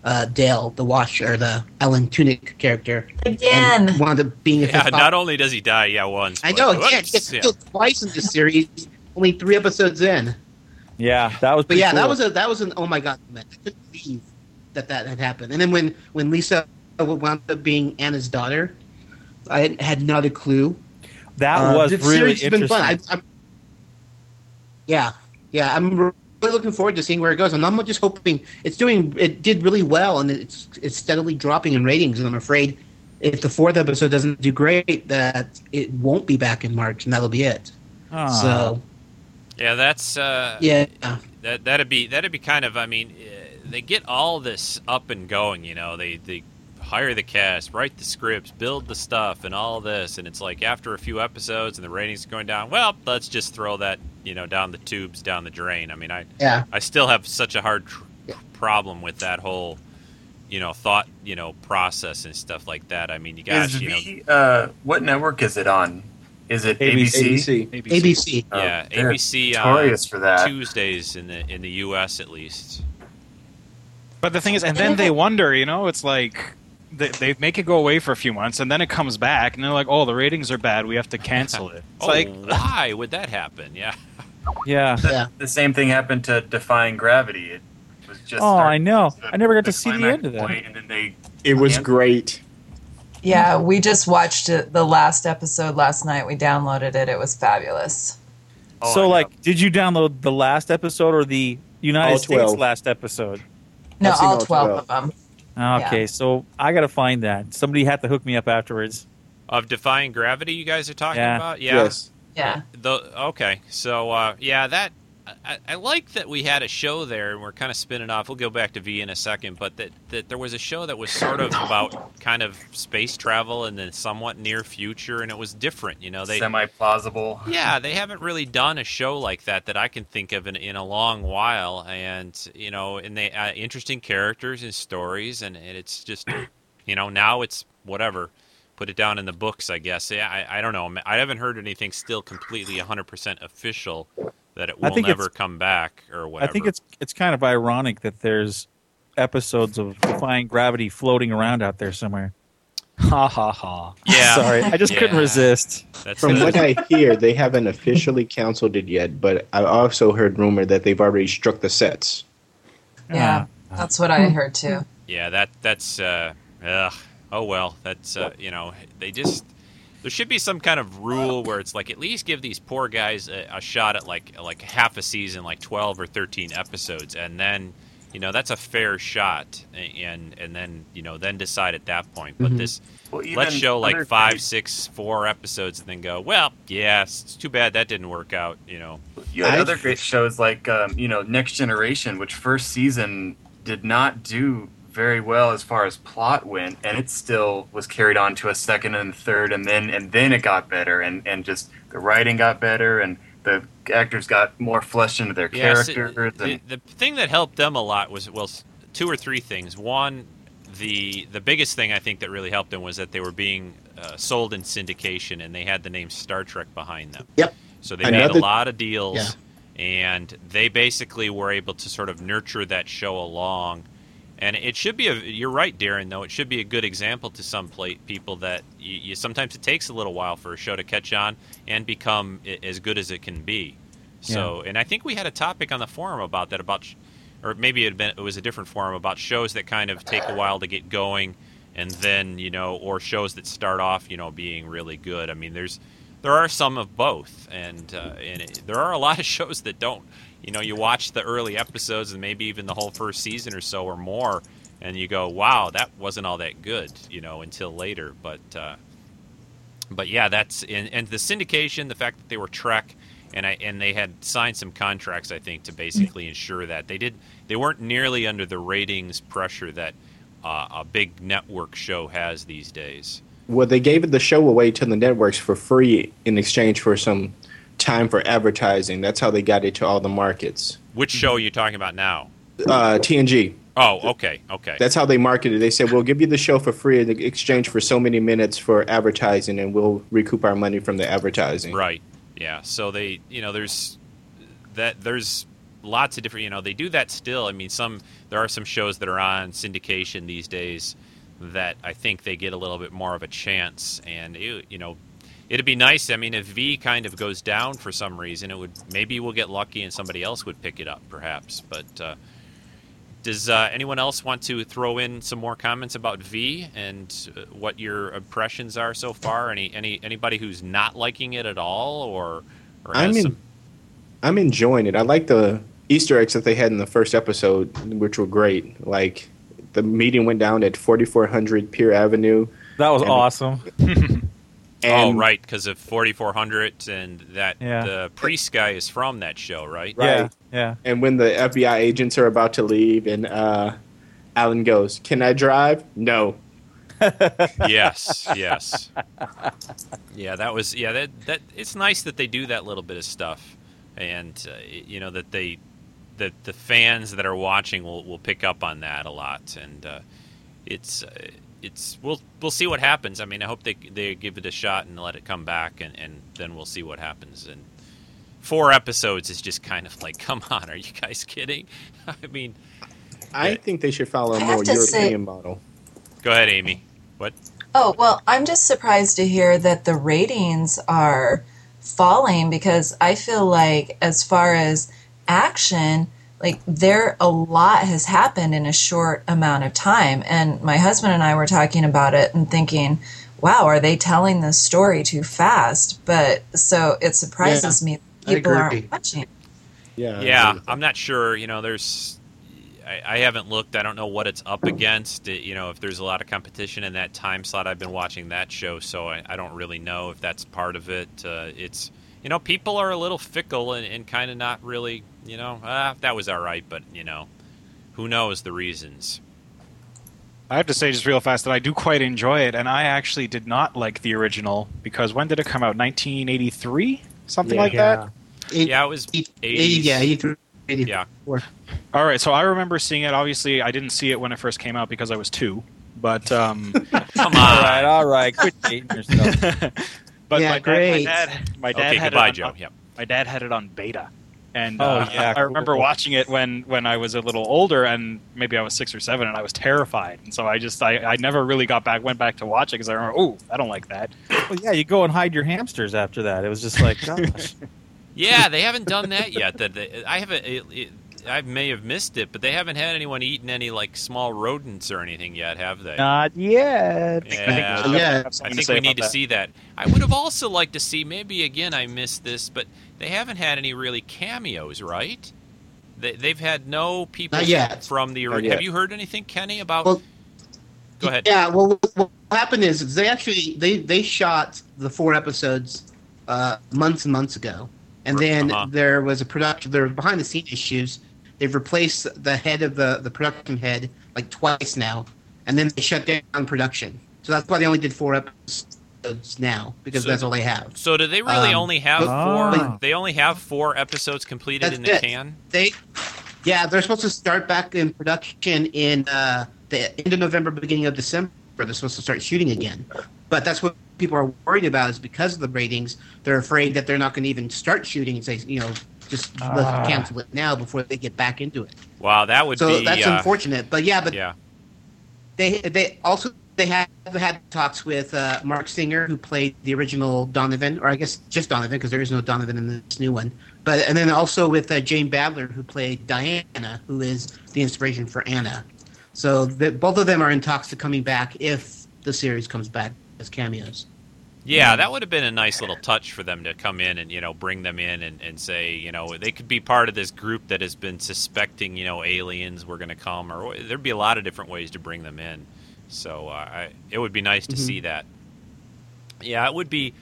uh, Dale, the Wash or the Alan Tudyk character, Again. and wound up being a yeah, fifth not only does he die, yeah, once. I know, again, whoops, he gets yeah. killed twice in this series. Only three episodes in, Yeah, that was. but pretty yeah, that was a that was an oh my god moment. I couldn't believe that that had happened. And then when when Lisa wound up being Anna's daughter, I had, had not a clue. That Uh, was the really series has interesting. been fun. I, I'm, yeah, yeah, I'm really looking forward to seeing where it goes, and I'm just hoping it's doing. It did really well, and it's it's steadily dropping in ratings. And I'm afraid if the fourth episode doesn't do great, that it won't be back in March, and that'll be it. Aw. So Yeah, that's uh, yeah, that that'd be that'd be kind of. I mean, eh, they get all this up and going. You know, they they hire the cast, write the scripts, build the stuff, and all this. And it's like after a few episodes and the ratings are going down. Well, let's just throw that you know down the tubes, down the drain. I mean, I yeah. I still have such a hard tr- problem with that whole you know thought you know process and stuff like that. I mean, you guys, Is you know. V, uh, what network is it on? Is it ABC? ABC. ABC. Oh, Yeah, they're ABC notorious uh, for that. Tuesdays in the in the U.S. at least. But the thing is, and then they wonder, you know, it's like they, they make it go away for a few months, and then it comes back, and they're like, "Oh, the ratings are bad. We have to cancel it." It's oh, like, why would that happen? Yeah. yeah. Yeah. The same thing happened to Defying Gravity. It was just. Oh, starting I know. to I never got to see the end of that. point, and then they. It was Yeah. great. Yeah, we just watched it, the last episode last night. We downloaded it. It was fabulous. Oh, I so, know. like, did you download the last episode or the United All States 12. last episode? No, I've seen all all 12 12. of them. Okay, Yeah. so I got to find that. Somebody had to hook me up afterwards. Of Defying Gravity, you guys are talking Yeah. about? Yeah. Yes. Yeah. The, okay, so uh, yeah, that I, I like that we had a show there, and we're kind of spinning off. We'll go back to V in a second, but that, that there was a show that was sort of about kind of space travel in the somewhat near future, and it was different. You know, they semi plausible. yeah, they haven't really done a show like that that I can think of in, in a long while, and you know, and they uh, interesting characters and stories, and, and it's just, you know, now it's whatever. Put it down in the books, I guess. Yeah, I, I don't know. I haven't heard anything still completely 100% official that it will think never come back or whatever. I think it's it's kind of ironic that there's episodes of Defying Gravity floating around out there somewhere. Ha ha ha. yeah. Sorry, I just couldn't resist. That's From the- what I hear, they haven't officially canceled it yet, but I also heard rumor that they've already struck the sets. Yeah. That's what I heard too. Yeah, that that's uh, ugh. Oh well. That's uh, you know they just there should be some kind of rule where it's like at least give these poor guys a, a shot at like like half a season, like twelve or thirteen episodes, and then you know that's a fair shot, and and then you know then decide at that point. But Mhm. this Well, let's show like other five, things- six, four episodes, and then go. Well, yeah, it's too bad that didn't work out. You know. You had other great shows like um, you know Next Generation, which first season did not do very well as far as plot went, and it still was carried on to a second and third, and then and then it got better, and and just the writing got better, and the actors got more fleshed into their Yeah, so characters. the, and, the thing that helped them a lot was well, two or three things. One, the the biggest thing I think that really helped them was that they were being uh, sold in syndication, and they had the name Star Trek behind them. Yep. So they made a lot of deals, Yeah. and they basically were able to sort of nurture that show along. And it should be a. You're right, Darren. Though it should be a good example to some pla people that you, you sometimes it takes a little while for a show to catch on and become as good as it can be. So, and I think we had a topic on the forum about that, about, or maybe it, been, it was a different forum about shows that kind of take a while to get going, and then you know, or shows that start off, you know, being really good. I mean, there's there are some of both, and uh, and it, there are a lot of shows that don't. You know, you watch the early episodes and maybe even the whole first season or so or more, and you go, "Wow, that wasn't all that good," you know, until later. But uh, but yeah, that's and, and the syndication, the fact that they were Trek, and I and they had signed some contracts, I think, to basically ensure that they did they weren't nearly under the ratings pressure that uh, a big network show has these days. Well, they gave the show away to the networks for free in exchange for some time for advertising. That's how they got it to all the markets. Which show are you talking about now? Uh, TNG. Oh, okay, okay. That's how they marketed. it. They said, "We'll give you the show for free in exchange for so many minutes for advertising, and we'll recoup our money from the advertising." Right. Yeah. So they, you know, there's that. There's lots of different. You know, they do that still. I mean, some there are some shows that are on syndication these days that I think they get a little bit more of a chance. And you, you know, it'd be nice. I mean, if V kind of goes down for some reason, it would maybe we'll get lucky and somebody else would pick it up, perhaps. But uh, does uh, anyone else want to throw in some more comments about V and uh, what your impressions are so far? Any any anybody who's not liking it at all, or or I'm in, some, I'm enjoying it. I like the Easter eggs that they had in the first episode, which were great. Like the meeting went down at 4400 Pier Avenue. That was And- oh right because of 4400 and that Yeah. the priest guy is from that show, right? Yeah, Right. yeah. And when the FBI agents are about to leave, and uh, Alan goes, "Can I drive?" No. yes, yes. Yeah, that was yeah. That that it's nice that they do that little bit of stuff, and uh, you know that they that the fans that are watching will, will pick up on that a lot, and uh, it's uh, it's we'll we'll see what happens. I mean, I hope they they give it a shot and let it come back, and, and then we'll see what happens. And four episodes is just kind of like, come on, are you guys kidding? I mean, I Yeah. think they should follow a I more have to say- European model. Go ahead, Amy. What? Oh, well, I'm just surprised to hear that the ratings are falling because I feel like, as far as action, like there a lot has happened in a short amount of time. And my husband and I were talking about it and thinking, wow, are they telling this story too fast? But so it surprises me I people aren't watching. Yeah. Yeah, agree with that. I'm not sure. You know, there's. I, I haven't looked. I don't know what it's up against. It- you know, if there's a lot of competition in that time slot. I've been watching that show, so I, I don't really know if that's part of it. Uh, it's. You know, people are a little fickle and, and kind of not really. You know, ah, that was all right, but you know, who knows the reasons. I have to say just real fast that I do quite enjoy it, and I actually did not like the original because when did it come out? 1983, something Yeah. like that. Eight- Yeah, it was eight- 80s. yeah, 83, Yeah. All right, so I remember seeing it. Obviously, I didn't see it when it first came out because I was two, but um, Come All on. right, all right. Quit dating yourself. but Yeah, my, dad, my great. dad, my dad Okay, had goodbye, it on, Joe. Yep. my dad had it on beta, and Oh, uh, yeah, I remember cool. watching it when when I was a little older, and maybe I was six or seven, and I was terrified, and so I just I, I never really got back went back to watch it because I remember, oh, I don't like that. well, yeah, you go and hide your hamsters after that. It was just like, gosh. Yeah, they haven't done that yet. That they, I haven't. It, it, I may have missed it, but they haven't had anyone eating any like small rodents or anything yet, have they? Not yet. Yeah. I Yeah. I think we need to that. see that. I would have also liked to see. Maybe again, I missed this, but they haven't had any really cameos, right? They, they've had no people Not yet. from the. Not ori- yet. Have you heard anything, Kenny, about? Well, Go ahead. Yeah, well, what what happened is, is they actually they they shot the four episodes uh, months and months ago, and then Uh-huh. there was a production. There were behind the scenes issues. They've replaced the head of the the production head like twice now, and then they shut down production. So that's why they only did four episodes now because So- that's all they have. So do they really Um, only have Ah. four? They only have four episodes completed in the it. can. They, yeah, they're supposed to start back in production in uh, the end of November, beginning of December. They're supposed to start shooting again, but that's what people are worried about is because of the ratings. They're afraid that they're not going to even start shooting and say, you know, just Ah. let's cancel it now before they get back into it. Wow, that would be. so be. that's uh, unfortunate. But yeah, but yeah. they they also they have had talks with uh, Marc Singer, who played the original Donovan, or I guess just Donovan because there is no Donovan in this new one. But and then also with uh, Jane Badler, who played Diana, who is the inspiration for Anna. So the, both of them are in talks to coming back if the series comes back as cameos. Yeah, that would have been a nice little touch for them to come in and you know bring them in and, and say you know they could be part of this group that has been suspecting you know aliens were going to come or there'd be a lot of different ways to bring them in. So uh, I, it would be nice to see that. Yeah, it would be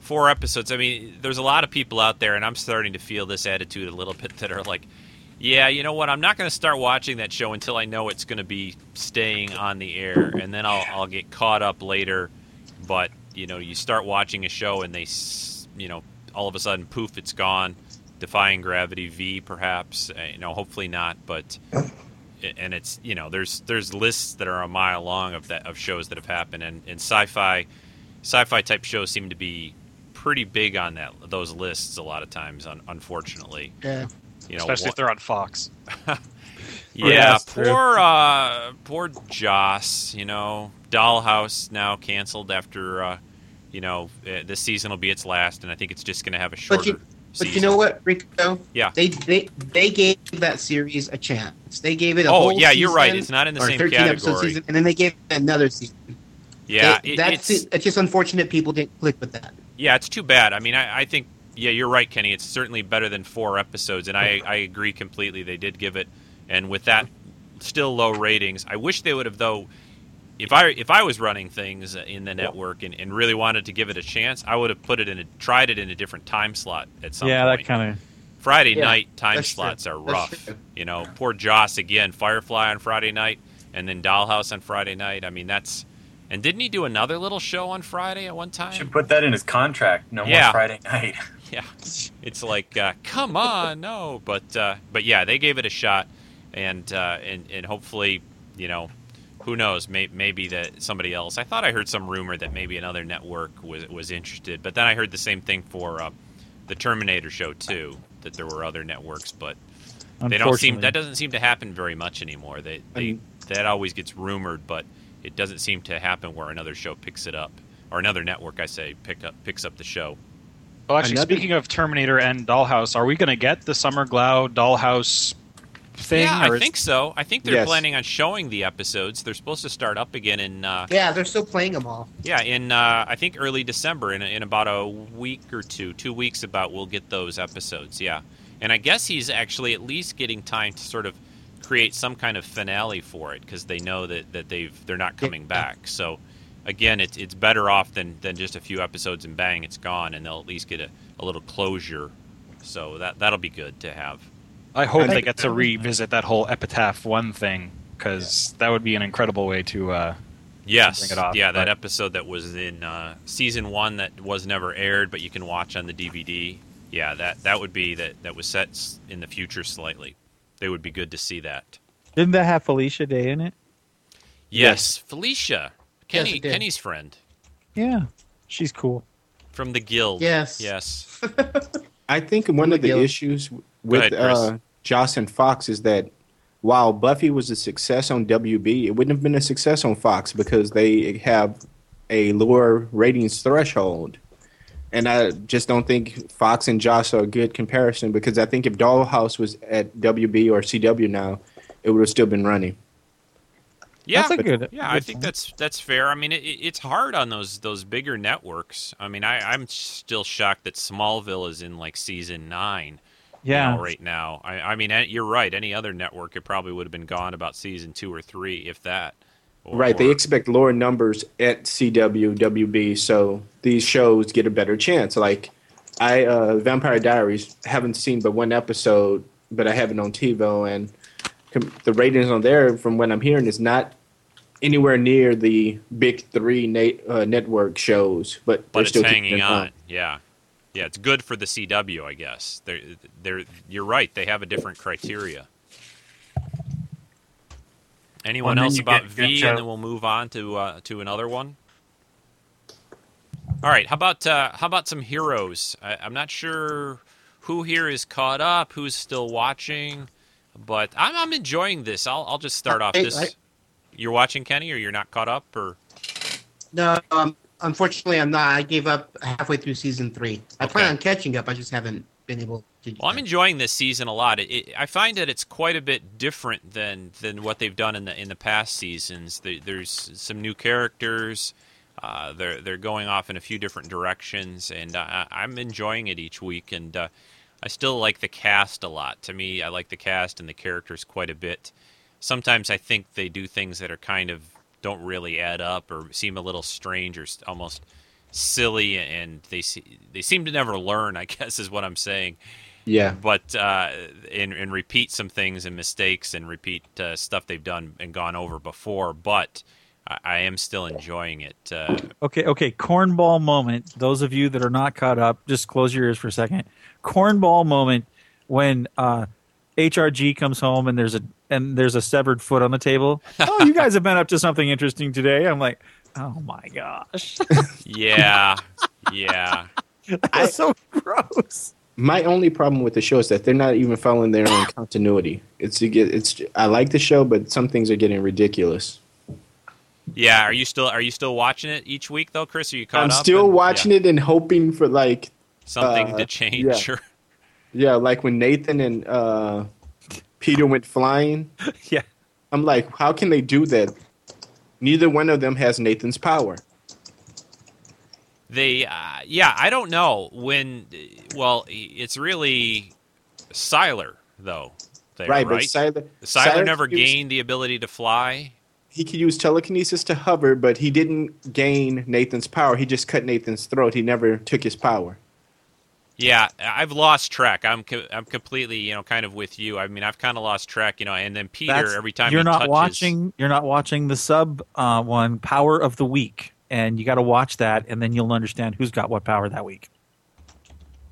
four episodes. I mean, there's a lot of people out there, and I'm starting to feel this attitude a little bit that are like, yeah, you know what? I'm not going to start watching that show until I know it's going to be staying on the air, and then I'll I'll get caught up later. But you know, you start watching a show, and they, you know, all of a sudden, poof, it's gone. Defying Gravity V, perhaps. Uh, You know, hopefully not, but. And it's you know there's there's lists that are a mile long of that of shows that have happened and, and sci-fi sci-fi type shows seem to be pretty big on that those lists a lot of times un, unfortunately Yeah. you know especially what- if they're on Fox. yeah, poor uh, poor Joss. You know, Dollhouse now canceled after uh, you know uh, this season will be its last, and I think it's just going to have a shorter. But you, but you know what, Rico? Yeah. They they they gave that series a chance. They gave it a whole. Oh yeah, you're right. It's not in the same 13 episode category. season, and then they gave it another season. Yeah, They- it- that's it's it's just unfortunate people didn't click with that. yeah, it's too bad. I mean, I, I think yeah, you're right, Kenny. It's certainly better than four episodes, and I I agree completely. They did give it, and with that still low ratings, I wish they would have though. If I if I was running things in the network and, and really wanted to give it a chance, I would have put it in a tried it in a different time slot at some yeah, point. that kind of. Friday Yeah, night time that's true. slots are rough. You know, poor Joss again. Firefly on Friday night, and then Dollhouse on Friday night. I mean, that's. And didn't he do another little show on Friday at one time? Should put that in his contract. No Yeah. more Friday night. Yeah, it's like, uh, come on, no, but uh, but yeah, they gave it a shot, and uh, and and hopefully, you know, who knows, may, maybe that somebody else. I thought I heard some rumor that maybe another network was was interested, but then I heard the same thing for uh, the Terminator show too, that there were other networks, but they don't seem that doesn't seem to happen very much anymore. They they that always gets rumored, but it doesn't seem to happen where another show picks it up or another network, I say, pick up picks up the show. Well, actually, Another- speaking of Terminator and Dollhouse, are we going to get the Summer Glau Dollhouse thing? yeah, or I is- think so. I think they're Yes. planning on showing the episodes. They're supposed to start up again in uh, Yeah, they're still playing them all. yeah in uh, I think early December in in about a week or two, two weeks about we'll get those episodes. Yeah, and I guess he's actually at least getting time to sort of create some kind of finale for it because they know that, that they've they're not coming back. So again, it's it's better off than than just a few episodes and bang, it's gone, and they'll at least get a, a little closure. So that that'll be good to have. I hope they get to revisit that whole Epitaph One thing because that would be an incredible way to. Uh, Yes, bring it off, yeah, that episode that was in uh, season one that was never aired, but you can watch on the DVD. Yeah, that that would be that that was set in the future slightly. They would be good to see that. Didn't that have Felicia Day in it? Yes, Felicia, Kenny, it did. Kenny's friend Yeah, she's cool. from the guild. Yes. yes. I think one of the Miguel. issues with ahead, uh, Joss and Fox is that while Buffy was a success on WB, it wouldn't have been a success on Fox because they have a lower ratings threshold. And I just don't think Fox and Joss are a good comparison because I think if Dollhouse was at WB or CW now, it would have still been running. Yeah, That's a good- yeah, I think that's that's fair. I mean, it, it- it's hard on those those bigger networks. I mean, I, I'm still shocked that Smallville is in like season nine. You Yeah, know, right now. I, I mean, you're right. Any other network, it probably would have been gone about season two or three, if that. Or- Right, they or- expect lower numbers at CW, WB, so these shows get a better chance. Like, I uh, Vampire Diaries haven't seen but one episode, but I have it on TiVo, and com- the ratings on there, from what I'm hearing, is not anywhere near the big three na- uh, network shows. But but they're it's still hanging it on. Yeah, yeah, it's good for the CW, I guess. They're, they're, you're right. They have a different criteria. Anyone Well, else about get- V, get and then we'll move on to uh, to another one. All right, how about uh, how about some heroes? I, I'm not sure who here is caught up, who's still watching, but I'm, I'm enjoying this. I'll I'll just start off I- this. I- you're watching Kenny, or you're not caught up, or No, um, unfortunately, I'm not. I gave up halfway through season three. I plan on catching up. I just haven't been able to. Well, I'm enjoying this season a lot. It, it, I find that it's quite a bit different than than what they've done in the in the past seasons. The, there's some new characters. Uh, they're they're going off in a few different directions, and uh, I'm enjoying it each week. And uh, I still like the cast a lot. To me, I like the cast and the characters quite a bit. Sometimes I think they do things that are kind of don't really add up or seem a little strange or almost silly, and they se- they seem to never learn. I guess is what I'm saying Yeah, but uh, and, and repeat some things and mistakes and repeat uh, stuff they've done and gone over before. But I, I am still enjoying it. Uh, Okay, okay. Cornball moment. Those of you that are not caught up, just close your ears for a second. Cornball moment when uh, HRG comes home and there's a and there's a severed foot on the table. Oh, you guys have been up to something interesting today. I'm like, oh my gosh, yeah, yeah, that's so gross. my only problem with the show is that they're not even following their own continuity. It's it's I like the show, but some things are getting ridiculous. yeah. Are you still are you still watching it each week though, Chris? Are you caught I'm up? still And- watching yeah, it and hoping for like something uh, to change. yeah. Or, yeah, like when Nathan and uh, Peter went flying. Yeah. I'm like, how can they do that? Neither one of them has Nathan's power. They, uh, yeah, I don't know when. Well, it's really Sylar though. There, right, right. but Sylar, Sylar never could use- gained the ability to fly. He could use telekinesis to hover, but he didn't gain Nathan's power. He just cut Nathan's throat. He never took his power. Yeah, I've lost track. I'm co- I'm completely, you know, kind of with you. I mean, I've kind of lost track, you know. And then Peter, That's- every time you're he not touches, watching, you're not watching the sub uh, one, Power of the Week, and you got to watch that, and then you'll understand who's got what power that week.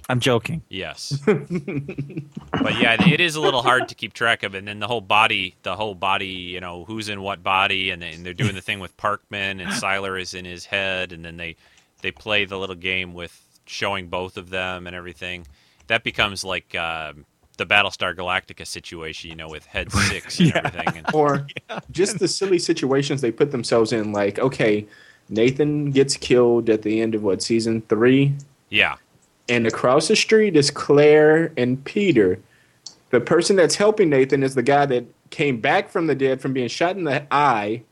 I'm joking. Yes, but yeah, it is a little hard to keep track of. And then the whole body, the whole body, you know, who's in what body, and, then they're doing the thing with Parkman and Sylar is in his head, and then they they play the little game with showing both of them and everything. That becomes like. um the Battlestar Galactica situation, you know, with Head Six and Yeah. everything. And, or just the silly situations they put themselves in. Like, okay, Nathan gets killed at the end of what season three, yeah, and across the street is Claire and Peter. The person that's helping Nathan is the guy that came back from the dead from being shot in the eye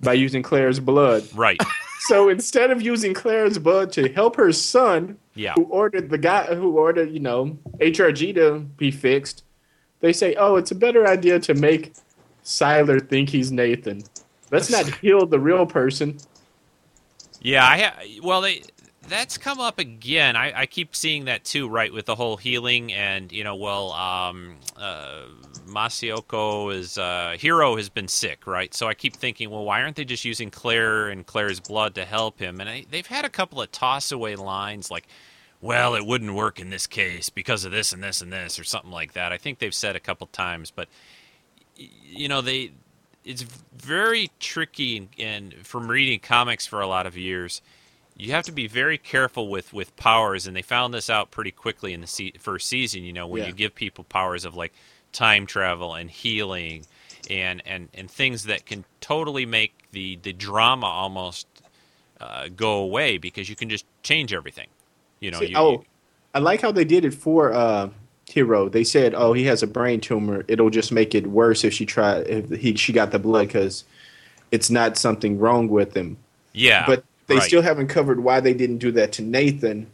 by using Claire's blood. right. So instead of using Claire's blood to help her son, Yeah. who ordered the guy who ordered, you know, HRG to be fixed, they say, "Oh, it's a better idea to make Sylar think he's Nathan. Let's not heal the real person." Yeah, I ha- well they that's come up again. I, I keep seeing that too, right, with the whole healing and you know, well, um, uh, Masi Oka is uh, Hiro has been sick, right? So I keep thinking, well, why aren't they just using Claire and Claire's blood to help him? And I, they've had a couple of toss away lines like, well, it wouldn't work in this case because of this and this and this or something like that. I think they've said a couple times, but you know they it's very tricky and, and from reading comics for a lot of years you have to be very careful with with powers and they found this out pretty quickly in the se- first season you know when Yeah. you give people powers of like time travel and healing and and and things that can totally make the the drama almost uh, go away because you can just change everything you know See, you, oh, I like how they did it for uh, Hiro. They said, "Oh, he has a brain tumor. It'll just make it worse if she try if he she got the blood because it's not something wrong with him." yeah but they right. still haven't covered why they didn't do that to Nathan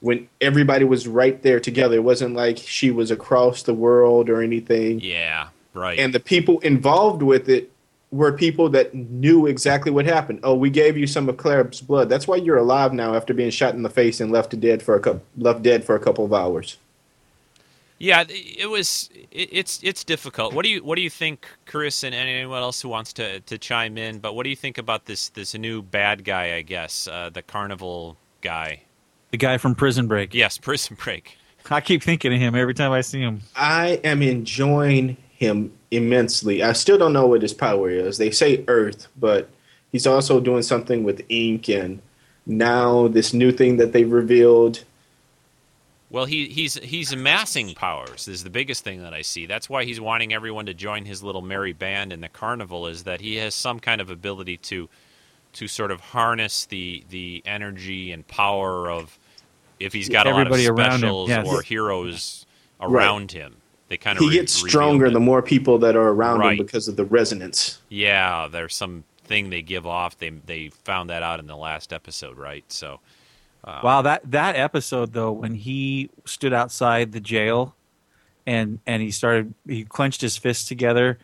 when everybody was right there together. It wasn't like she was across the world or anything. yeah right And the people involved with it were people that knew exactly what happened. Oh, we gave you some of Claire's blood. That's why you're alive now after being shot in the face and left dead for a couple, left dead for a couple of hours. Yeah, it was. It, it's it's difficult. What do you what do you think, Chris, and anyone else who wants to to chime in? But what do you think about this this new bad guy? I guess uh, the carnival guy. The guy from Prison Break. Yes, Prison Break. I keep thinking of him every time I see him. I am enjoying him immensely. I still don't know what his power is. They say Earth, but he's also doing something with ink and now this new thing that they revealed. Well, he he's he's amassing powers. Is the biggest thing that I see. That's why he's wanting everyone to join his little merry band in the carnival. Is that he has some kind of ability to to sort of harness the the energy and power of if he's got Everybody a lot of around specials yes. or heroes around him. They kind of He gets stronger the more people that are around Right. him because of the resonance. Yeah, there's some thing they give off. They they found that out in the last episode, right? So Um, wow, that that episode though, when he stood outside the jail, and and he started, he clenched his fists together.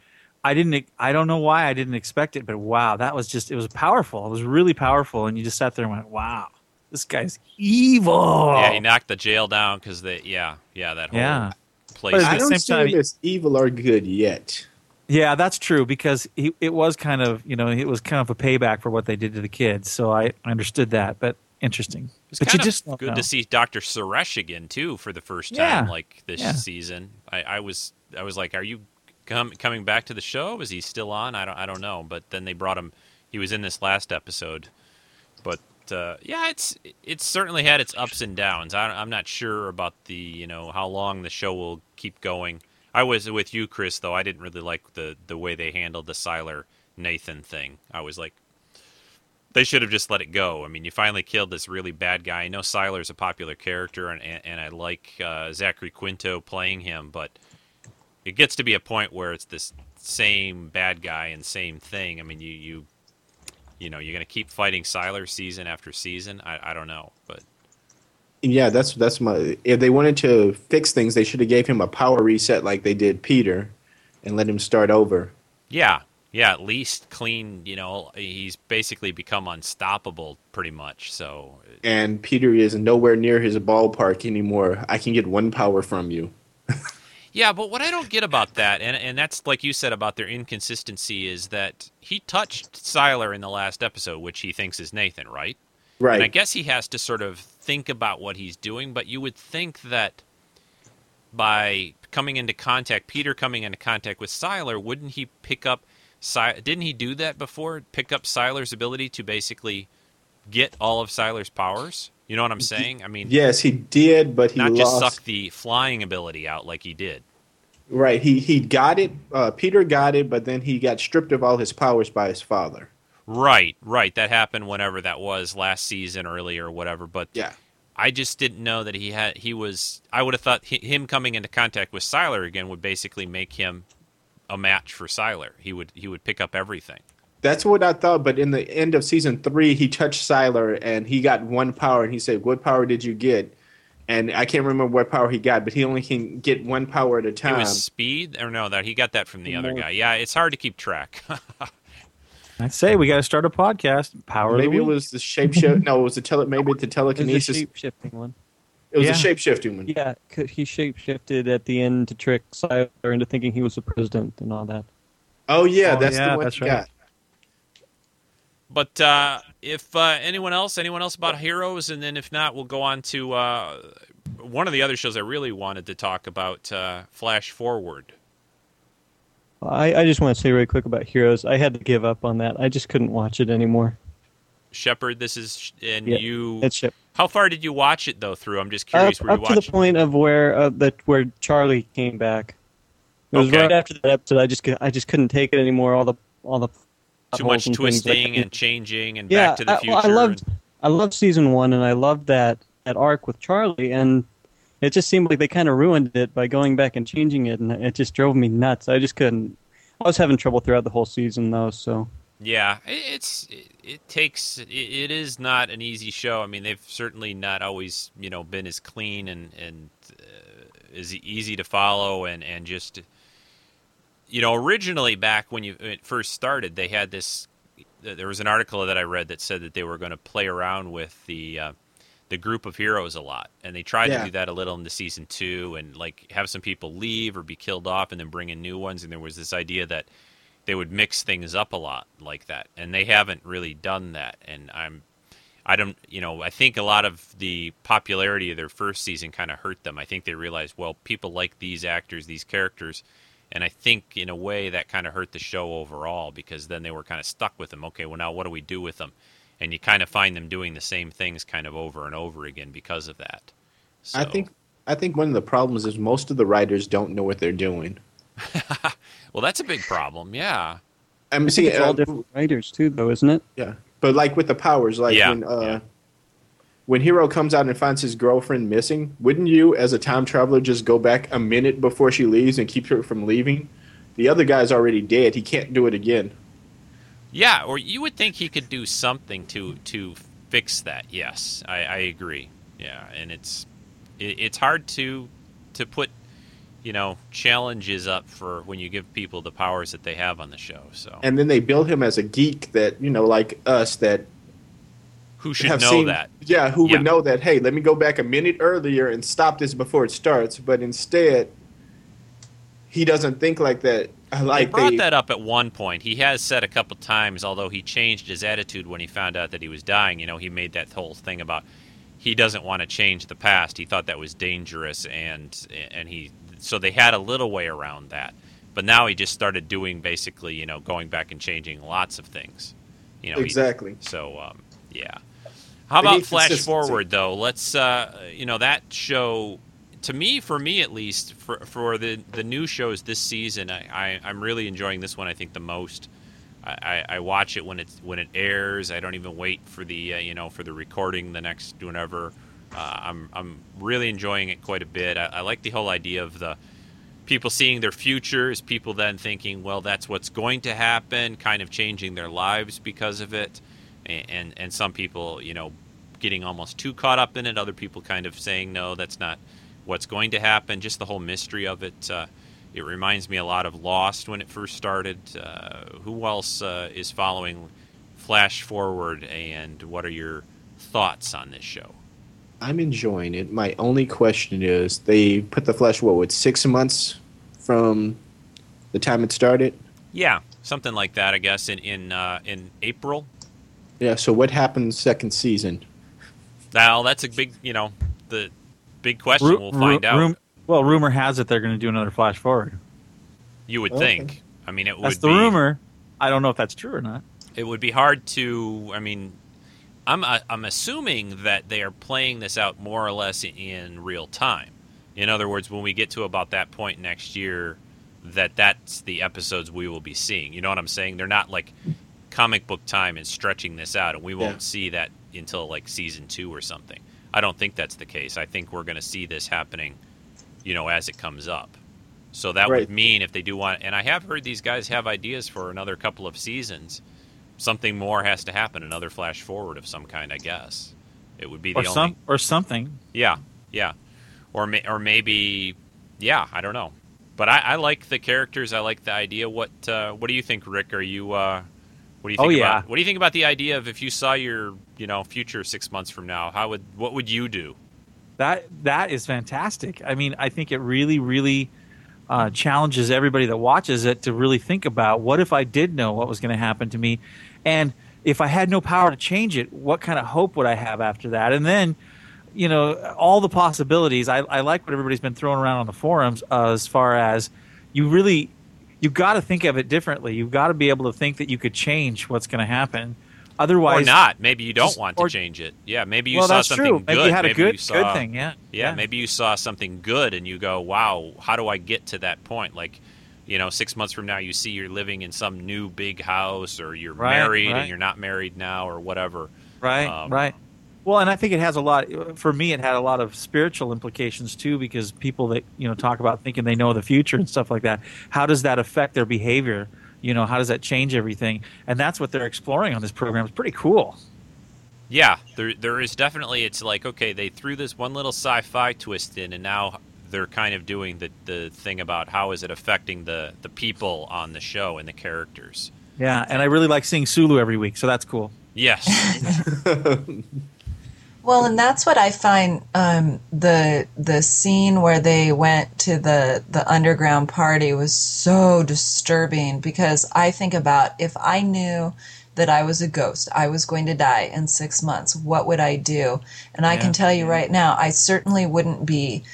I didn't, I don't know why I didn't expect it, but wow, that was just, it was powerful. It was really powerful, and you just sat there and went, wow, this guy's evil. yeah, he knocked the jail down because they yeah yeah that whole Yeah. place. But at I don't same see time, him as evil or good yet. Yeah, that's true because he, it was kind of, you know, it was kind of a payback for what they did to the kids. So I, I understood that, but interesting. It's but kind you of just don't good know. to see Doctor Suresh again too for the first Yeah. time like this Yeah. season. I, I was I was like, are you com- coming back to the show? Is he still on? I don't I don't know. But then they brought him. He was in this last episode. But uh, yeah, it's it's certainly had its ups and downs. I, I'm not sure about the you know how long the show will keep going. I was with you, Chris, though. I didn't really like the the way they handled the Sylar Nathan thing. I was like, they should have just let it go. I mean, you finally killed this really bad guy. I know Sylar's a popular character, and and, and I like uh, Zachary Quinto playing him, but it gets to be a point where it's this same bad guy and same thing. I mean, you you you know, you're going to keep fighting Sylar season after season. I I don't know, but Yeah, that's that's my. If they wanted to fix things, they should have gave him a power reset like they did Peter, and let him start over. yeah. Yeah, at least clean, you know, he's basically become unstoppable pretty much. So, And Peter is nowhere near his ballpark anymore. I can get one power from you. Yeah, but what I don't get about that, and and that's like you said about their inconsistency, is that he touched Sylar in the last episode, which he thinks is Nathan, right? Right. And I guess he has to sort of think about what he's doing, but you would think that by coming into contact, Peter coming into contact with Sylar, wouldn't he pick up? Si- didn't he do that before? Pick up Sylar's ability to basically get all of Sylar's powers. You know what I'm saying? I mean, yes, he did, but he not lost. just suck the flying ability out like he did. Right. He he got it. Uh, Peter got it, but then he got stripped of all his powers by his father. Right, right. That happened whenever that was last season, early or whatever. But Yeah. I just didn't know that he had. He was. I would have thought him coming into contact with Sylar again would basically make him a match for Sylar. He would. He would pick up everything. That's what I thought. But in the end of season three, he touched Sylar and he got one power. And he said, "What power did you get?" And I can't remember what power he got, but he only can get one power at a It time. was speed, or no? That he got that from the other guy. Yeah, it's hard to keep track. I'd say we got to start a podcast. Power of Maybe the it was the shapeshift. no, it was the tele. Maybe the It was telekinesis. shape shifting one. It was Yeah. a shape shifting one. Yeah, 'cause he shapeshifted at the end to trick Sylar into thinking he was the president and all that. Oh yeah, Oh, that's yeah, the one that's he right. got. But uh, if uh, anyone else, anyone else about Heroes, and then if not, we'll go on to uh, one of the other shows I really wanted to talk about, uh, Flash Forward. I, I just want to say really quick about Heroes. I had to give up on that. I just couldn't watch it anymore. Shepard, this is, and Yeah, you. It's shit. How far did you watch it though? Through, I'm just Up, curious where up you to the point of where uh, that where Charlie came back. It was Okay. right after that episode. I just I just couldn't take it anymore. All the all the Too much and twisting and changing and yeah, Back to the I, Future. well, I loved and- I loved season one, and I loved that that arc with Charlie, and it just seemed like they kind of ruined it by going back and changing it, and it just drove me nuts. I just couldn't. I was having trouble throughout the whole season, though. So Yeah, it- it's it, it takes it, it is not an easy show. I mean, they've certainly not always you know been as clean and and uh, as easy to follow and and just you know originally back when you it first started, they had this. There was an article that I read that said that they were going to play around with the. Uh, the group of heroes a lot, and they tried Yeah. to do that a little into season two, and like have some people leave or be killed off, and then bring in new ones. And there was this idea that they would mix things up a lot like that and they haven't really done that and i'm i don't you know i think a lot of the popularity of their first season kind of hurt them. I think they realized well people like these actors these characters and i think in a way that kind of hurt the show overall because then they were kind of stuck with them. Okay well now what do we do with them? And you kind of find them doing the same things kind of over and over again because of that. I think I think one of the problems is most of the writers don't know what they're doing. well that's a big problem yeah I mean, I think see, it's all uh, different writers too, though, isn't it? Yeah, but like with the powers, like Yeah, when uh, yeah. when Hiro comes out and finds his girlfriend missing, wouldn't you, as a time traveler, just go back a minute before she leaves and keep her from leaving? The other guy's already dead. He can't do it again. Yeah, or you would think he could do something to to fix that. Yes, I, I agree. Yeah, and it's it, it's hard to to put you know challenges up for when you give people the powers that they have on the show. So And then they build him as a geek that you know, like us, that who should have know seen, that? Yeah, who Yeah. would know that? Hey, let me go back a minute earlier and stop this before it starts. But instead, he doesn't think like that. I They Like brought they, that up at one point. He has said a couple times, although he changed his attitude when he found out that he was dying. You know, he made that whole thing about he doesn't want to change the past. He thought that was dangerous, and and he so they had a little way around that. But now he just started doing basically, you know, going back and changing lots of things. You know, he- exactly. so um, yeah. How They about Flash. Forward though? Let's uh, you know that show. To me, for me at least, for for the the new shows this season, I, I I'm really enjoying this one. I think the most. I, I, I watch it when it's when it airs. I don't even wait for the uh, you know for the recording the next whenever. Uh, I'm I'm really enjoying it quite a bit. I, I like the whole idea of the people seeing their futures, people then thinking, well, that's what's going to happen, kind of changing their lives because of it, and and, and some people, you know, getting almost too caught up in it. Other people kind of saying, no, that's not what's going to happen. Just the whole mystery of it. Uh, it reminds me a lot of Lost when it first started. Uh, who else uh, is following Flash Forward, and what are your thoughts on this show? I'm enjoying it. My only question is they put the Flash what with six months from the time it started. Yeah, something like that, I guess. In in uh, in April. Yeah. So what happens second season? Now that's a big, you know, the big question. Ru- we'll find ru- out. rum- well, rumor has it they're going to do another Flash Forward. you would Okay. think. I mean, it That's would the be, rumor. I don't know if that's true or not. It would be hard to. I mean, I'm I'm assuming that they are playing this out more or less in real time. In other words, when we get to about that point next year, that that's the episodes we will be seeing. You know what I'm saying? They're not like comic book time and stretching this out, and we won't Yeah. see that until like season two or something. I don't think that's the case. I think we're going to see this happening, you know, as it comes up. So that Right. would mean if they do want, and I have heard these guys have ideas for another couple of seasons. Something more has to happen, another flash forward of some kind, I guess. It would be the or only some or something. yeah, yeah, or may, or maybe, yeah, I don't know. But I, I like the characters. I like the idea. What uh, what do you think, Rick? Are you uh, what do you Oh, think yeah. about what do you think about the idea of if you saw your you know future six months from now? How would what would you do? That that is fantastic. I mean, I think it really, really uh, challenges everybody that watches it to really think about what if I did know what was going to happen to me, and if I had no power to change it, what kind of hope would I have after that? And then, you know, all the possibilities. I, I like what everybody's been throwing around on the forums uh, as far as you really you've got to think of it differently. You've got to be able to think that you could change what's going to happen. Otherwise, or not? Maybe you don't just- want or- to change it. Yeah, maybe you well, saw that's something true. good. Maybe you had a good saw, good thing. Yeah. yeah, maybe you saw something good and you go, "Wow, how do I get to that point?" Like, you know, six months from now, you see you're living in some new big house, or you're Right, married right. and you're not married now, or whatever. Right, Um, right. Well, and I think it has a lot. For me, it had a lot of spiritual implications too, because people that you know talk about thinking they know the future and stuff like that. How does that affect their behavior? You know, how does that change everything? And that's what they're exploring on this program. It's pretty cool. Yeah, there there is definitely. It's like okay, they threw this one little sci-fi twist in, and now they're kind of doing the the thing about how is it affecting the the people on the show and the characters. Yeah, and I really like seeing Sulu every week, so that's cool. Yes. Well, and that's what I find um, the the scene where they went to the the underground party was so disturbing because I think about if I knew that I was a ghost, I was going to die in six months, what would I do? And I Yeah. can tell you right now, I certainly wouldn't be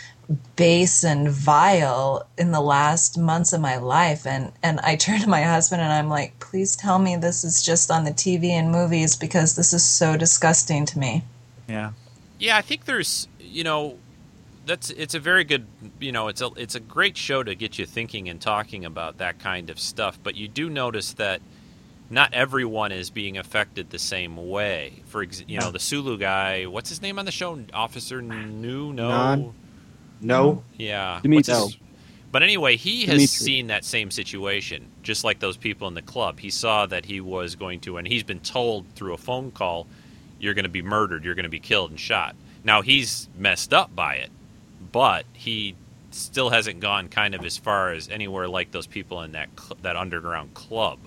base and vile in the last months of my life and and I turn to my husband and I'm like please tell me this is just on the TV and movies because this is so disgusting to me. Yeah. Yeah, I think there's, you know, that's it's a very good, you know, it's a it's a great show to get you thinking and talking about that kind of stuff. But you do notice that not everyone is being affected the same way. For ex- you know, the Sulu guy, what's his name on the show? Officer Nu? No. Non. No. Mm-hmm. Yeah. Demetri. what's his- But anyway, he has Demetri. seen that same situation, just like those people in the club. He saw that he was going to, and he's been told through a phone call, you're going to be murdered, you're going to be killed and shot. Now, he's messed up by it, but he still hasn't gone kind of as far as anywhere like those people in that cl- that underground club.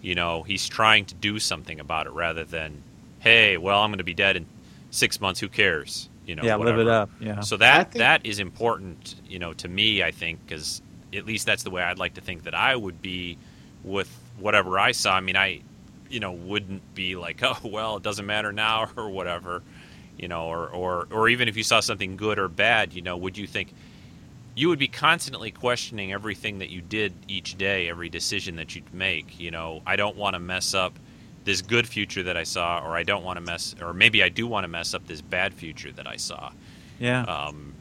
You know, he's trying to do something about it rather than, hey, well, I'm going to be dead in six months. Who cares? You know, yeah, live it up. Yeah. So that think- that is important, you know, to me. I think because at least that's the way I'd like to think that I would be with whatever I saw. I mean, I, you know, wouldn't be like, oh well, it doesn't matter now or whatever, you know, or or or even if you saw something good or bad, you know, would you think you would be constantly questioning everything that you did each day, every decision that you'd make. You know, I don't want to mess up this good future that I saw, or I don't want to mess, or maybe I do want to mess up this bad future that I saw. yeah. Um,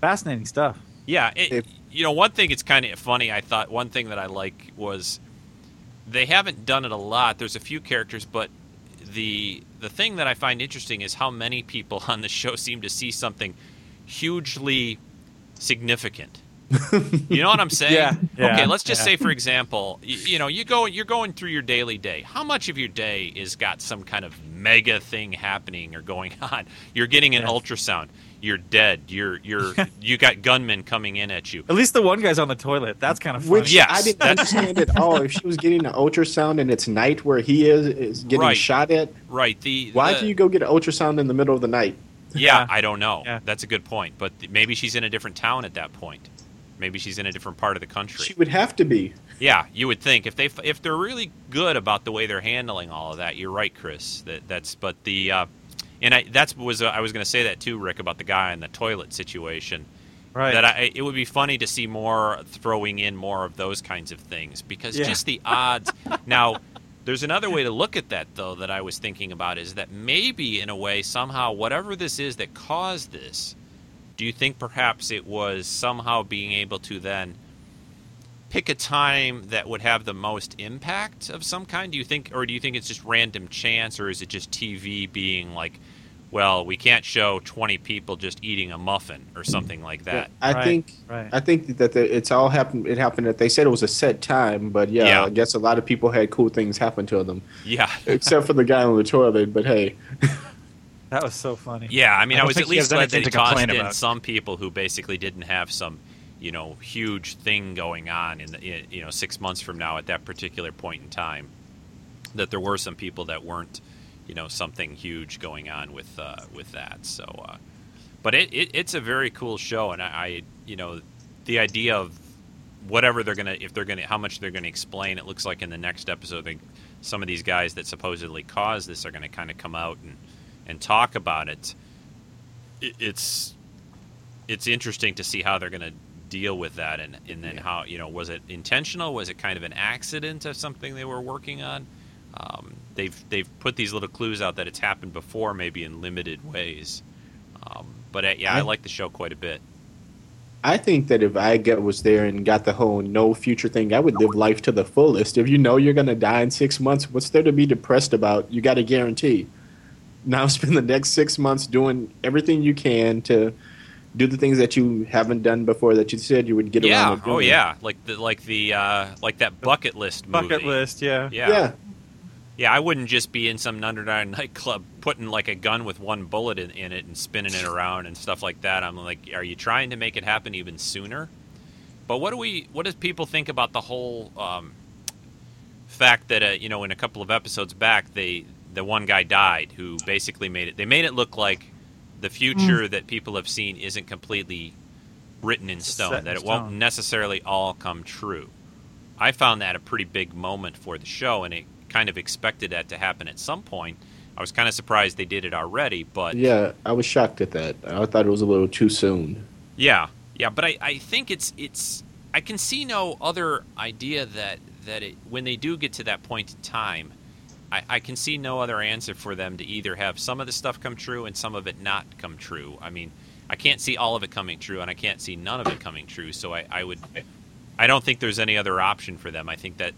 Fascinating stuff. yeah, it, If- you know, one thing it's kind of funny. I thought one thing that I like was they haven't done it a lot. There's a few characters, but the the thing that I find interesting is how many people on the show seem to see something hugely significant. You know what I'm saying? Yeah, yeah, okay, let's just yeah. say, for example, you, you know, you go, you're going through your daily day. How much of your day is got some kind of mega thing happening or going on? You're getting an Yeah. ultrasound. You're dead. You're you're you got gunmen coming in at you. At least the one guy's on the toilet. That's kind of funny. Which Yes, I didn't that's- understand at all. If she was getting an ultrasound and it's night where he is is getting Right. shot at, Right. The why the- do you go get an ultrasound in the middle of the night? Yeah, Yeah. I don't know. Yeah. That's a good point. But th- maybe she's in a different town at that point. Maybe she's in a different part of the country. She would have to be. Yeah, you would think if they if they're really good about the way they're handling all of that, you're right, Chris. That that's but the uh, and I that's was uh, I was going to say that too, Rick, about the guy in the toilet situation. Right. That I, it would be funny to see more throwing in more of those kinds of things because Yeah. just the odds. now, there's another way to look at that though that I was thinking about is that maybe in a way somehow whatever this is that caused this do you think perhaps it was somehow being able to then pick a time that would have the most impact of some kind? Do you think, or do you think it's just random chance, or is it just TV being like, well, we can't show 20 people just eating a muffin or something like that? I Right, think right. I think that the, it's all happened. It happened that they said it was a set time, but yeah, Yeah. I guess a lot of people had cool things happen to them, Yeah. except for the guy on the toilet. But hey, That was so funny. Yeah, I mean, I I, was at least has glad that anything he to complain tossed in about. some people who basically didn't have some, you know, huge thing going on in the, in, you know, six months from now at that particular point in time. That there were some people that weren't, you know, something huge going on with uh, with that. So, uh, but it, it it's a very cool show, and I, I you know, the idea of whatever they're gonna if they're gonna how much they're gonna explain. It looks like in the next episode, they, some of these guys that supposedly caused this are gonna kind of come out and and talk about it. it it's it's interesting to see how they're gonna deal with that and and then how you know was it intentional was it kind of an accident of something they were working on um, they've they've put these little clues out that it's happened before maybe in limited ways um, but uh, yeah I I- like the show quite a bit I think that if I get was there and got the whole no future thing, I would live life to the fullest. If you know you're gonna die in six months, what's there to be depressed about? You got a guarantee. Now spend the next six months doing everything you can to do the things that you haven't done before that you said you would get yeah around to oh yeah like the like the uh, like that bucket list movie. Bucket list, yeah. yeah Yeah. Yeah, I wouldn't just be in some underground nightclub putting like a gun with one bullet in, in it and spinning it around and stuff like that. I'm like, are you trying to make it happen even sooner? But what do we? What does people think about the whole um, fact that uh, you know in a couple of episodes back they the one guy died who basically made it. They made it look like the future that people have seen isn't completely written in stone. In that it won't necessarily all come true. I found that a pretty big moment for the show, and it kind of expected that to happen at some point. I was kind of surprised they did it already, but Yeah, I was shocked at that. I thought it was a little too soon. yeah, yeah. But I, I think it's it's I can see no other idea that that it, when they do get to that point in time, I, I can see no other answer for them to either have some of the stuff come true and some of it not come true. I mean, I can't see all of it coming true, and I can't see none of it coming true. So I, I would, I don't think there's any other option for them. I think that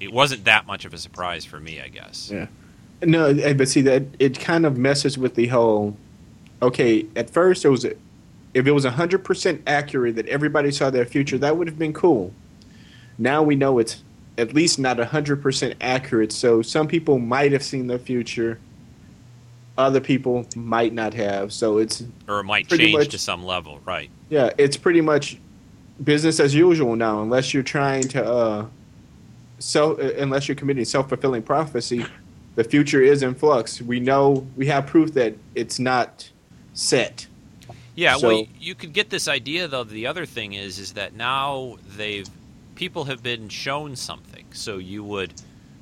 it wasn't that much of a surprise for me. I guess. Yeah. No, eh, but see that it kind of messes with the whole. Okay, at first it was, if it was hundred percent accurate that everybody saw their future, that would have been cool. Now we know it's at least not hundred percent accurate. So some people might have seen the future, other people might not have. So it's Or it might change much. to some level, right? yeah, it's pretty much business as usual now, unless you're trying to uh, so unless you're committing self fulfilling prophecy. The future is in flux. We know we have proof that it's not set. Yeah, So- well, you could get this idea though. The other thing is, is that now they've people have been shown something, so you would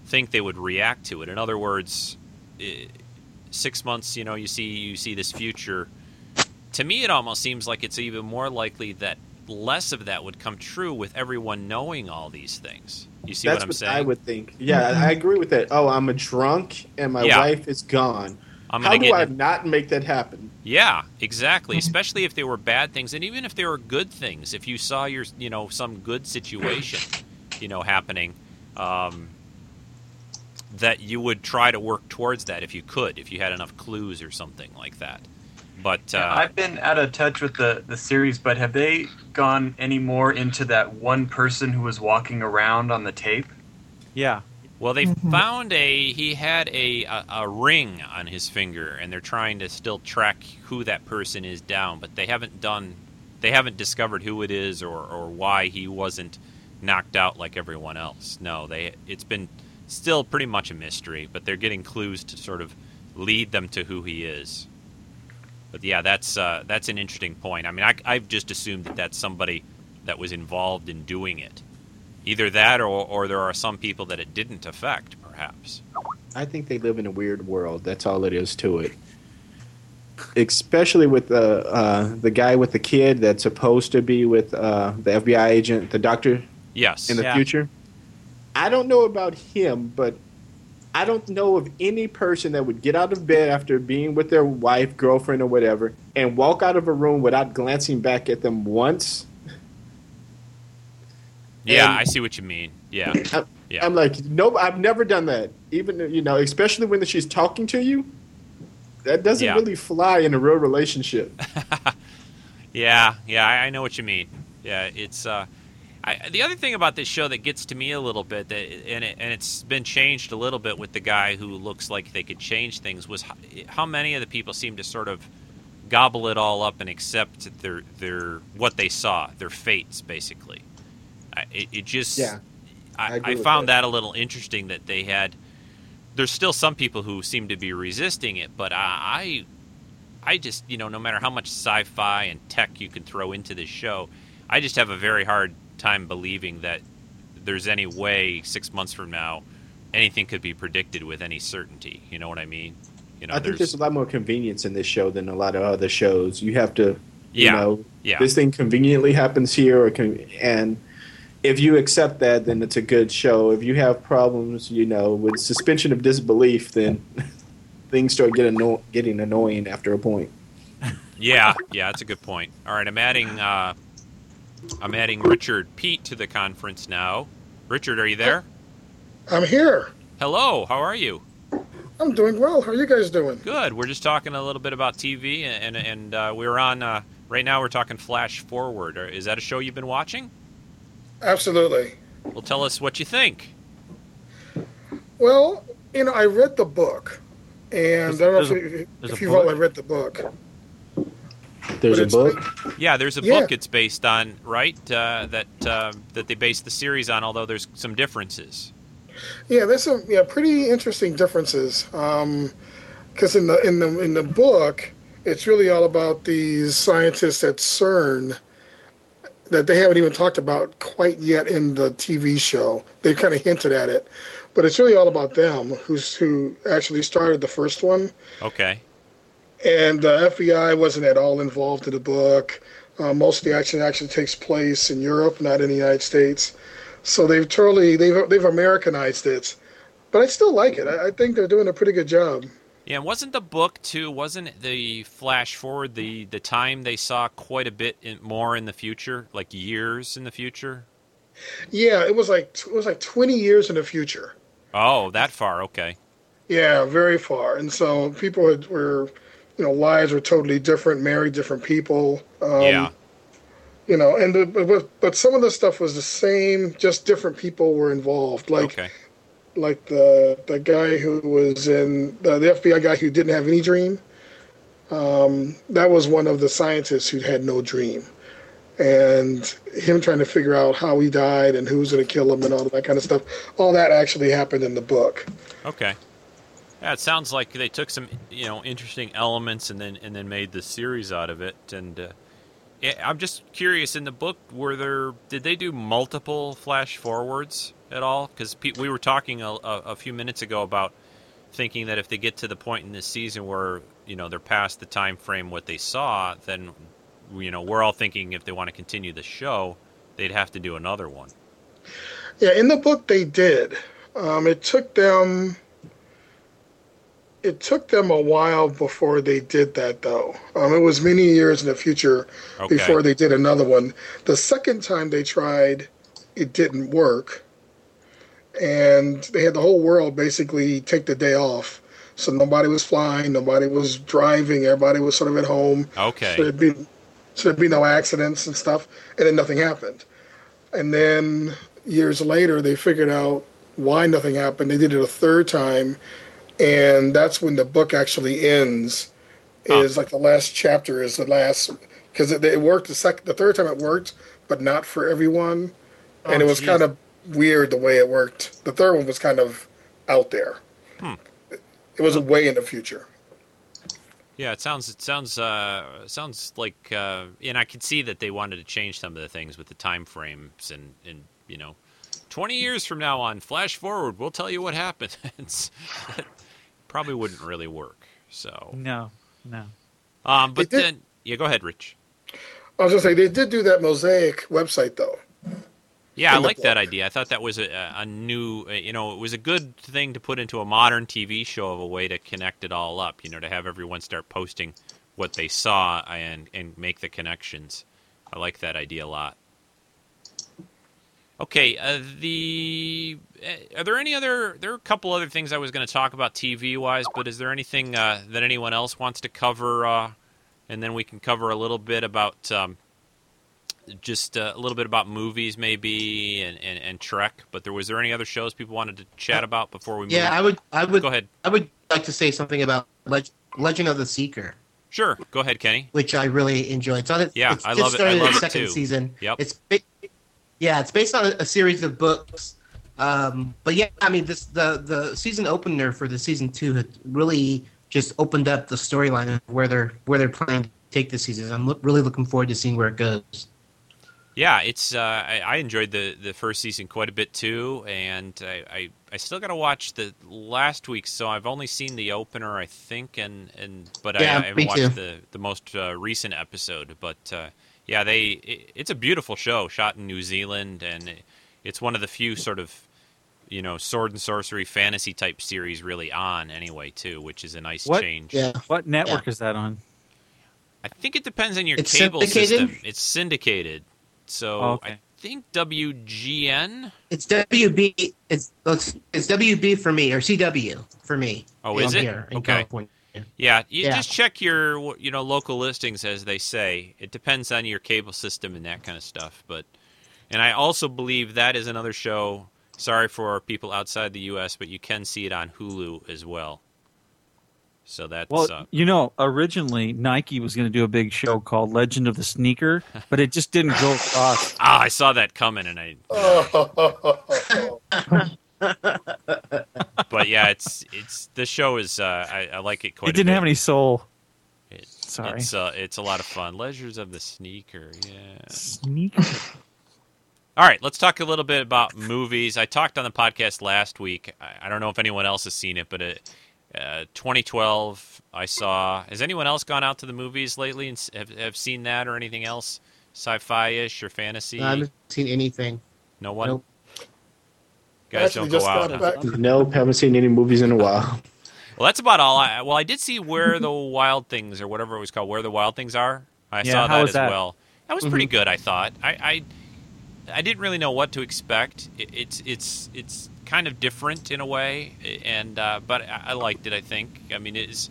think they would react to it. In other words, six months, you know, you see you see this future. To me, it almost seems like it's even more likely that less of that would come true with everyone knowing all these things. You see That's what I'm what saying? I would think. Yeah, I mm-hmm. agree with that. Oh, I'm a drunk and my Yeah. wife is gone. I'm How gonna do get I not make that happen? Yeah, exactly. Especially if they were bad things, and even if they were good things. If you saw your, you know, some good situation, you know, happening, um, that you would try to work towards that if you could, if you had enough clues or something like that. But uh, Yeah, I've been out of touch with the, the series, but have they gone any more into that one person who was walking around on the tape? Yeah. Well, they found a he had a, a a ring on his finger, and they're trying to still track who that person is down, but they haven't done, they haven't discovered who it is or or why he wasn't knocked out like everyone else. No, they it's been still pretty much a mystery, but they're getting clues to sort of lead them to who he is. But yeah, that's uh, that's an interesting point. I mean, I, I've just assumed that that's somebody that was involved in doing it. Either that, or, or there are some people that it didn't affect, perhaps. I think they live in a weird world. That's all it is to it. Especially with the uh, the guy with the kid that's supposed to be with uh, the FBI agent, the doctor Yes. in the Yeah. future. I don't know about him, but I don't know of any person that would get out of bed after being with their wife, girlfriend, or whatever, and walk out of a room without glancing back at them once. Yeah, And- I see what you mean. Yeah. I'm, Yeah. I'm like, nope, I've never done that. Even you know, especially when she's talking to you, that doesn't Yeah. really fly in a real relationship. Yeah, yeah, I, I know what you mean. Yeah, it's uh, I, the other thing about this show that gets to me a little bit, that and it, and it's been changed a little bit with the guy who looks like they could change things, was how, how many of the people seem to sort of gobble it all up and accept their their what they saw, their fates, basically. I, it, it just Yeah, I I, I found that. that a little interesting that they had. There's still some people who seem to be resisting it, but I, I, I just you know no matter how much sci-fi and tech you can throw into this show, I just have a very hard time believing that there's any way six months from now anything could be predicted with any certainty. You know what I mean? You know, I think there's a lot more convenience in this show than a lot of other shows. You have to, you Yeah, know, yeah. this thing conveniently happens here, or con- and if you accept that, then it's a good show. If you have problems, you know, with suspension of disbelief, then things start getting anno- getting annoying after a point. Yeah, yeah, that's a good point. All right, I'm adding uh, I'm adding Richard Pete to the conference now. Richard, are you there? I'm here. Hello, how are you? I'm doing well. How are you guys doing? Good. We're just talking a little bit about TV, and and uh, we're on uh, right now. We're talking Flash Forward. Is that a show you've been watching? Absolutely. Well, tell us what you think. Well, you know, I read the book, and I don't know if, There's a- you- there's if you've all read the book. There's But a book. Yeah, there's a Yeah. book it's based on, right? Uh, that uh, that they based the series on, although there's some differences. Yeah, there's some yeah pretty interesting differences. Because in the in the in the book, it's really all about these scientists at CERN that they haven't even talked about quite yet in the TV show. They kind of hinted at it, but it's really all about them who's who actually started the first one. Okay. and the FBI wasn't at all involved in the book. Uh, most of the action actually takes place in Europe, not in the United States. So they've totally they've they've Americanized it, but I still like it. I, I think they're doing a pretty good job. Yeah, and wasn't the book too? Wasn't the Flash Forward the the time they saw quite a bit in, more in the future, like years in the future? Yeah, it was like it was like 20 years in the future. Oh, that far. Okay. Yeah, very far. And so people had, were, you know, lives were totally different, married different people. Um, yeah. You know, and the, but but some of the stuff was the same, just different people were involved. Like Okay. Like the the guy who was in the, the FBI guy who didn't have any dream. Um, that was one of the scientists who had no dream, and him trying to figure out how he died and who's going to kill him and all that kind of stuff. All that actually happened in the book. Okay. Yeah, it sounds like they took some, you know, interesting elements and then and then made the series out of it. And uh, I'm just curious. In the book, were there did they do multiple flash forwards at all? Because we were talking a, a, a few minutes ago about thinking that if they get to the point in this season where you know they're past the time frame what they saw, then you know we're all thinking if they want to continue the show, they'd have to do another one. Yeah, in the book they did. Um, it took them. It took them a while before they did that, though. Um, it was many years in the future Okay. before they did another one. The second time they tried, it didn't work, and they had the whole world basically take the day off. So nobody was flying, nobody was driving, everybody was sort of at home. Okay. So there'd be, so there'd be no accidents and stuff, and then nothing happened. And then years later, they figured out why nothing happened. They did it a third time, and that's when the book actually ends. Is like the last chapter is the last because it, it worked the second, the third time it worked, but not for everyone, and Oh, it was geez. kind of weird the way it worked. The third one was kind of out there. Hmm. It was way in the future. Yeah, it sounds it sounds uh sounds like uh and I could see that they wanted to change some of the things with the time frames and and you know 20 years from now on flash forward we'll tell you what happened. it's, it probably wouldn't really work. So No, no. um but did- then yeah go ahead Rich. I was gonna say they did do that mosaic website though. Yeah, I like that idea. I thought that was a, a new, uh, you know, it was a good thing to put into a modern TV show of a way to connect it all up. You know, to have everyone start posting what they saw and and make the connections. I like that idea a lot. Okay, uh, the uh, are there any other? There are a couple other things I was going to talk about TV wise, but is there anything uh, that anyone else wants to cover? Uh, and then we can cover a little bit about um, just uh, a little bit about movies, maybe, and, and, and Trek. But there was there any other shows people wanted to chat about before we? Yeah, move? I would. I would. Go ahead. I would like to say something about Leg- Legend of the Seeker, Sure, go ahead, Kenny. which I really enjoyed. It's on it. Yeah, it's I love it. I love its it second too. season. Yep. It's yeah, it's based on a, series of books. Um, but yeah, I mean, this the the season opener for the season two had really just opened up the storyline of where they're where they're planning to take this season. I'm look, really looking forward to seeing where it goes. Yeah, it's uh, I, I enjoyed the, the first season quite a bit too, and I, I, I still got to watch the last week. So I've only seen the opener, I think, and, and but I, Yeah, I haven't watched too. the the most uh, recent episode. But uh, yeah, they it, it's a beautiful show shot in New Zealand, and it, it's one of the few sort of you know sword and sorcery fantasy type series really on anyway too, which is a nice What- change. Yeah. What network is that on? I think it depends on your It's cable syndicated? system. It's syndicated, so Oh, okay. I think WGN. It's WB. It's it's, it's WB for me or CW for me. Oh, down is it? Here in Okay. California. Yeah, you Yeah. just check your you know local listings as they say. It depends on your cable system and that kind of stuff. But and I also believe that is another show. Sorry for people outside the U.S., but you can see it on Hulu as well. So that's Well, uh, you know, originally Nike was going to do a big show called Legend of the Sneaker, but it just didn't go across. ah, I saw that coming, and I. But yeah, it's it's the show is uh, I, I like it quite. It didn't a have any soul. It- Sorry. It's uh, it's a lot of fun. Leisures of the sneaker, yeah. Sneaker. All right, let's talk a little bit about movies. I talked on the podcast last week. I, I don't know if anyone else has seen it, but it, uh, 2012, I saw. Has anyone else gone out to the movies lately and have, have seen that or anything else, sci-fi-ish or fantasy? I haven't seen anything. no one. Nope. Guys don't go out. got huh? Nope, haven't seen any movies in a while. Well, that's about all. I, well, I did see Where the Wild Things or whatever it was called, Where the Wild Things Are. I Yeah, saw that as that? well. That was pretty good. I thought. I, I I didn't really know what to expect. It, it's it's it's kind of different in a way, and uh, but I, liked it. I think. I mean, it's.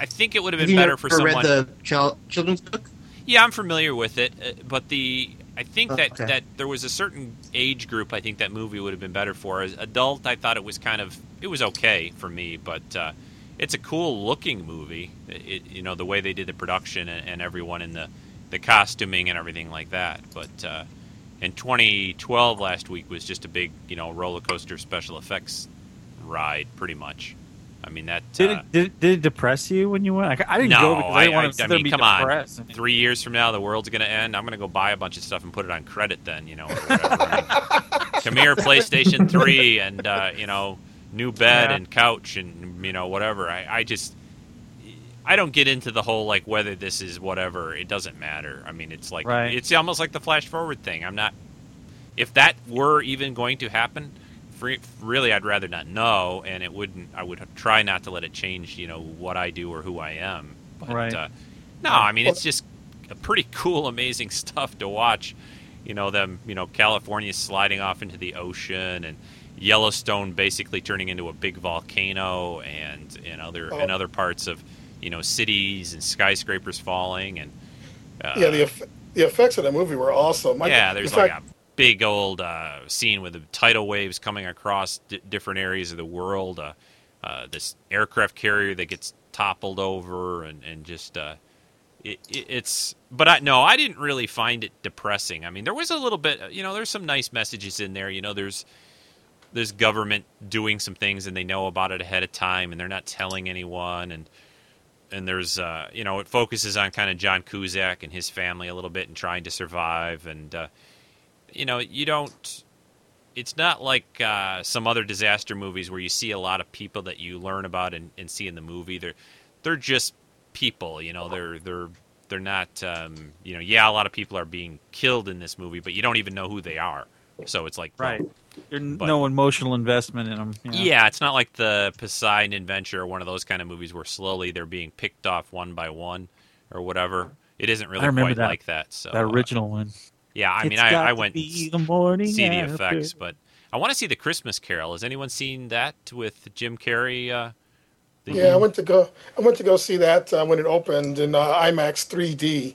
I think it would have Have been you better for someone. read the chil- children's book? Yeah, I'm familiar with it, uh, but the I think that Okay. that there was a certain age group I think that movie would have been better for. As adult, I thought it was kind of it was okay for me, but uh, it's a cool looking movie. It, you know the way they did the production and, and everyone in the the costuming and everything like that. But uh, in 2012 last week was just a big you know roller coaster special effects ride, pretty much. I mean that Did uh, it, did, it- did it depress you when you went? I, I didn't no, go because I didn't I, want to I mean, be come on. Three years from now, the world's going to end. I'm going to go buy a bunch of stuff and put it on credit. Then, you know, or whatever. I mean, come here, PlayStation Three, and uh, you know, new bed Yeah. and couch, and you know, whatever. I, I just, I don't get into the whole like whether this is whatever. It doesn't matter. I mean, it's like Right. it's almost like the flash forward thing. I'm not. If that were even going to happen, free, really, I'd rather not know, and it wouldn't. I would try not to let it change, you know, what I do or who I am. But, Right. Uh, no, I mean it's just a pretty cool, amazing stuff to watch. You know them, you know California sliding off into the ocean and Yellowstone basically turning into a big volcano, and in other Oh. in other parts of you know cities and skyscrapers falling, and uh, yeah, the eff- the effects of the movie were awesome. I- yeah, there's fact, like a big old uh, scene with the tidal waves coming across d- different areas of the world. Uh, uh, this aircraft carrier that gets toppled over, and and just uh, it, it, it's. But I no, I didn't really find it depressing. I mean, there was a little bit. You know, there's some nice messages in there. You know, there's there's government doing some things and they know about it ahead of time and they're not telling anyone and and there's uh, you know it focuses on kind of John Cusack and his family a little bit and trying to survive and uh, you know you don't it's not like uh, some other disaster movies where you see a lot of people that you learn about and, and see in the movie they're they're just people you know they're they're they're not. Um, you know, yeah, a lot of people are being killed in this movie, but you don't even know who they are. So it's like well, Right. There's But- no emotional investment in them. Yeah, it's not like the Poseidon Adventure or one of those kind of movies where slowly they're being picked off one by one or whatever. It isn't really quite that, like that. So that uh, original one. yeah, I mean, I, I went the morning see the effects, but I want to see the Christmas Carol. Has anyone seen that with Jim Carrey? Uh, the- Yeah, I went to go. I went to go see that uh, when it opened in uh, IMAX 3D.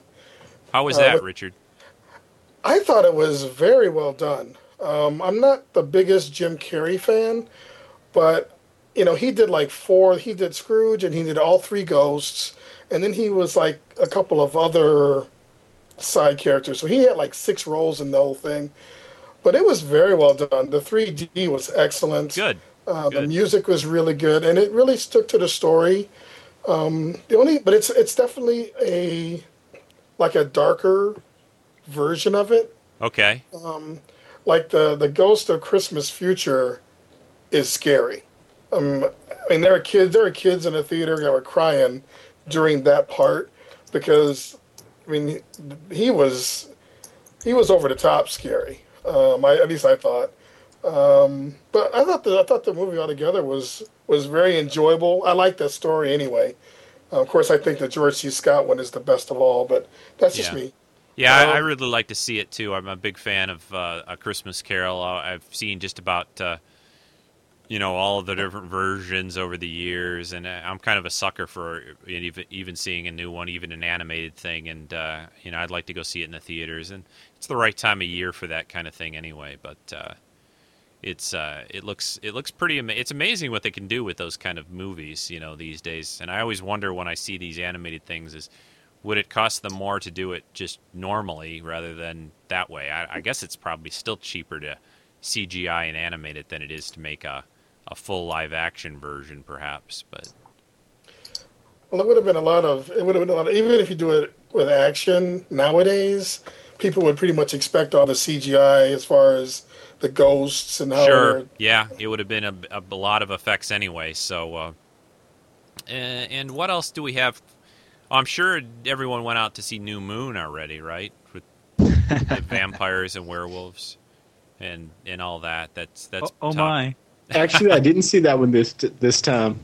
How was uh, that, with- Richard? I thought it was very well done. Um, I'm not the biggest Jim Carrey fan, but you know he did like four. He did Scrooge and he did all three Ghosts, and then he was like a couple of other side characters. So he had like six roles in the whole thing. But it was very well done. The 3D was excellent. Good. Uh, the music was really good, and it really stuck to the story. Um, the only, but it's it's definitely a like a darker version of it. Okay. Um, like the the Ghost of Christmas Future is scary. Um, I mean, there are kids there are kids in the theater that were crying during that part because I mean he, was he was over the top scary. Um, I, at least I thought. Um, but I thought the I thought the movie altogether was was very enjoyable. I like that story anyway. Uh, of course, I think the George C. Scott one is the best of all, but that's just Yeah. me. Yeah, I, I really like to see it too. I'm a big fan of uh, A Christmas Carol. Uh, I've seen just about, uh, you know, all of the different versions over the years, and uh, I'm kind of a sucker for even even seeing a new one, even an animated thing. And uh, you know, I'd like to go see it in the theaters, and it's the right time of year for that kind of thing anyway. But uh, it's uh, it looks it looks pretty. Ama- it's amazing what they can do with those kind of movies, you know, these days. And I always wonder when I see these animated things is would it cost them more to do it just normally rather than that way? I, I guess it's probably still cheaper to CGI and animate it than it is to make a, a full live action version, perhaps. But Well, it would have been a lot of. It would have been a lot. Of, even if you do it with action nowadays, people would pretty much expect all the CGI as far as the ghosts and how. sure, yeah, it would have been a, a, lot of effects anyway. So, uh, and what else do we have? I'm sure everyone went out to see New Moon already, right? With the vampires and werewolves and and all that. That's that's. Oh, oh my! Actually, I didn't see that one this this time.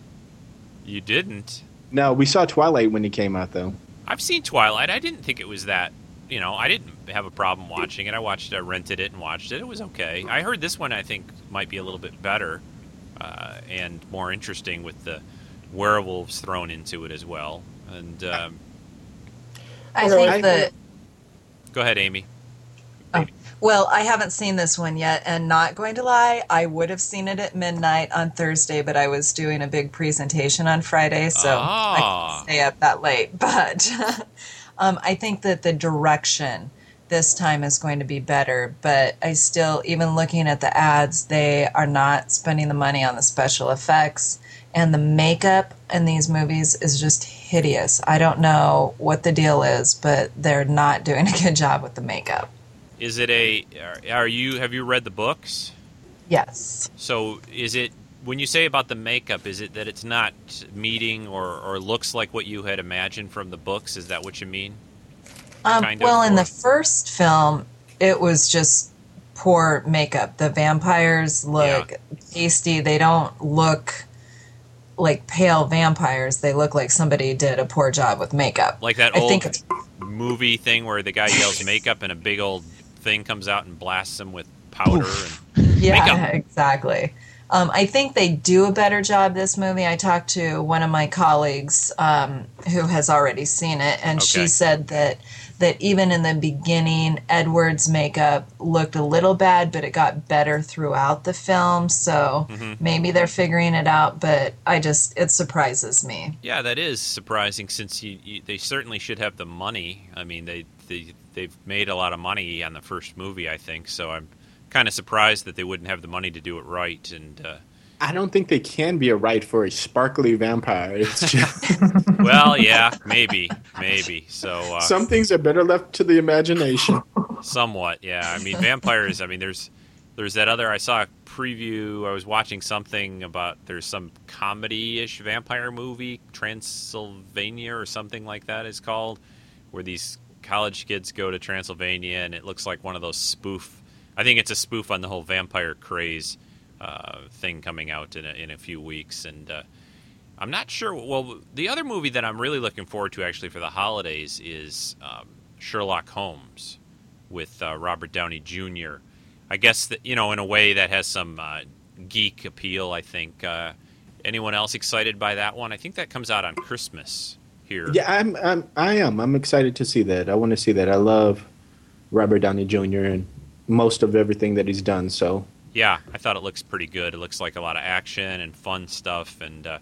You didn't. No, we saw Twilight when it came out though. I've seen Twilight. I didn't think it was that. You know, I didn't have a problem watching it. I watched, it. I rented it and watched it. It was okay. I heard this one. I think might be a little bit better uh, and more interesting with the werewolves thrown into it as well. And um, I think I- that go ahead, Amy. Well, I haven't seen this one yet, and not going to lie, I would have seen it at midnight on Thursday, but I was doing a big presentation on Friday, so I Ah. couldn't stay up that late. But um, I think that the direction this time is going to be better, but I still, even looking at the ads, they are not spending the money on the special effects, and the makeup in these movies is just hideous. I don't know what the deal is, but they're not doing a good job with the makeup. Is it a? Are, you? Have you read the books? Yes. So is it? When you say about the makeup, is it that it's not meeting or, or looks like what you had imagined from the books? Is that what you mean? Um, Kind of, well, in the first film, it was just poor makeup. The vampires look pasty. They don't look like pale vampires. They look like somebody did a poor job with makeup. Like that old movie thing where the guy yells makeup and a big old thing comes out and blasts him with powder and yeah, makeup. exactly. Um, I think they do a better job this movie. I talked to one of my colleagues um, who has already seen it, and Okay. she said that that even in the beginning, Edward's makeup looked a little bad, but it got better throughout the film. So Mhm. maybe they're figuring it out. But I just it surprises me. Yeah, that is surprising since you, you, they certainly should have the money. I mean, they, they they've made a lot of money on the first movie, I think. So I'm kind of surprised that they wouldn't have the money to do it right. And uh, I don't think they can be a right for a sparkly vampire. It's just, well, yeah, maybe, maybe. So uh, some things are better left to the imagination. Somewhat, yeah. I mean, vampires. I mean, there's there's that other. I saw a preview. I was watching something about there's some comedy-ish vampire movie, Transylvania or something like that is called, where these college kids go to Transylvania, and it looks like one of those spoof. I think it's a spoof on the whole vampire craze uh, thing coming out in a, in a few weeks, and uh, I'm not sure. Well, the other movie that I'm really looking forward to actually for the holidays is um, Sherlock Holmes with uh, Robert Downey Jr. I guess that you know in a way that has some uh, geek appeal. I think. Uh, anyone else excited by that one? I think that comes out on Christmas here. Yeah, I'm, I'm, I am. I'm excited to see that. I want to see that. I love Robert Downey Jr. and most of everything that he's done. So Yeah, I thought it looks pretty good. It looks like a lot of action and fun stuff, and uh,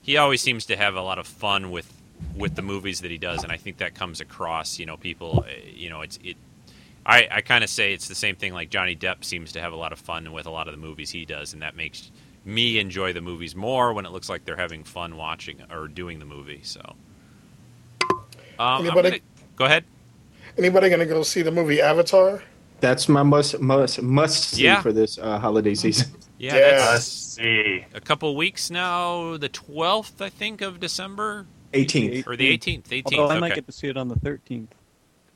he always seems to have a lot of fun with with the movies that he does, and I think that comes across. You know, people, uh, you know, it's it. I, I kind of say it's the same thing. Like Johnny Depp seems to have a lot of fun with a lot of the movies he does, and that makes me enjoy the movies more when it looks like they're having fun watching or doing the movie. So, um, Anybody- gonna- go ahead. Anybody going to go see the movie Avatar? That's my must must must see Yeah. for this uh, holiday season. Yeah, Yeah. that's see. a couple weeks now. The twelfth, I think, of December 18th. or the eighteenth. Eighteenth. Although I might Okay. get to see it on the 13th.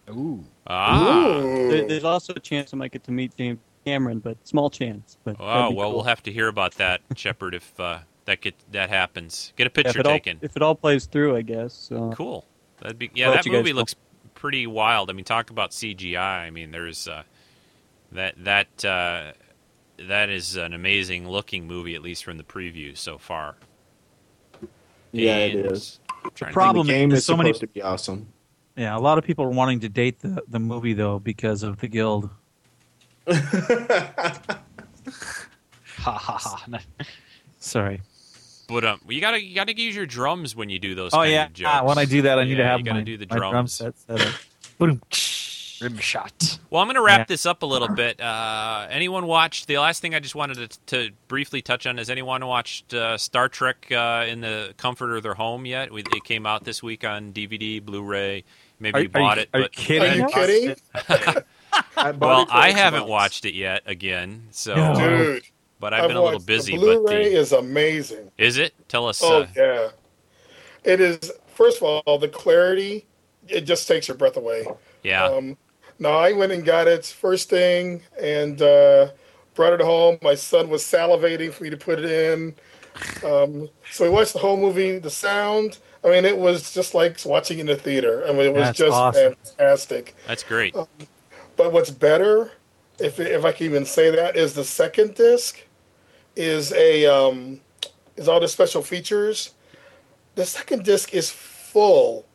Ooh. Ah. Ooh. There, there's also a chance I might get to meet James Cameron, but small chance. But Oh well, cool. we'll have to hear about that, Shepard, if uh, that get that happens. Get a Yeah, picture if it, all, taken. if it all plays through, I guess. So. Cool. That'd be yeah. That movie looks pretty wild. I mean, talk about CGI. I mean, there's uh, that that uh, that is an amazing looking movie, at least from the previews so far. Yeah, it And is. I'm trying to problem the is game there's is so many- to be awesome. Yeah, a lot of people are wanting to date the, the movie though because of the guild. Ha ha ha. Sorry. But um, you gotta you gotta use your drums when you do those. Oh kind yeah, of jokes. ah, when I do that, I need to have you gotta my, do the my drum drums. set set up. Boom. Rim shot. Well, I'm going to wrap Yeah. this up a little bit. Uh, anyone watched the last thing I just wanted to, to briefly touch on? Has anyone watched uh, Star Trek uh, in the comfort of their home yet? We, it came out this week on DVD, Blu-ray. Maybe Are, you are bought you, it, are you but kidding? Are you kidding? I well, I haven't watched it yet. Again, so No. Dude, but I've been a little busy. The But Blu-ray the, is amazing. is it? Tell us. Oh uh, yeah, it is. First of all, the clarity it just takes your breath away. yeah, Um, no, I went and got it first thing and uh, brought it home. My son was salivating for me to put it in. Um, so we watched the whole movie. The sound, I mean, it was just like watching in the theater. I mean, it was That's just awesome. fantastic. that's great. But what's better, if if I can even say that, is the second disc is a um, is all the special features. The second disc is full.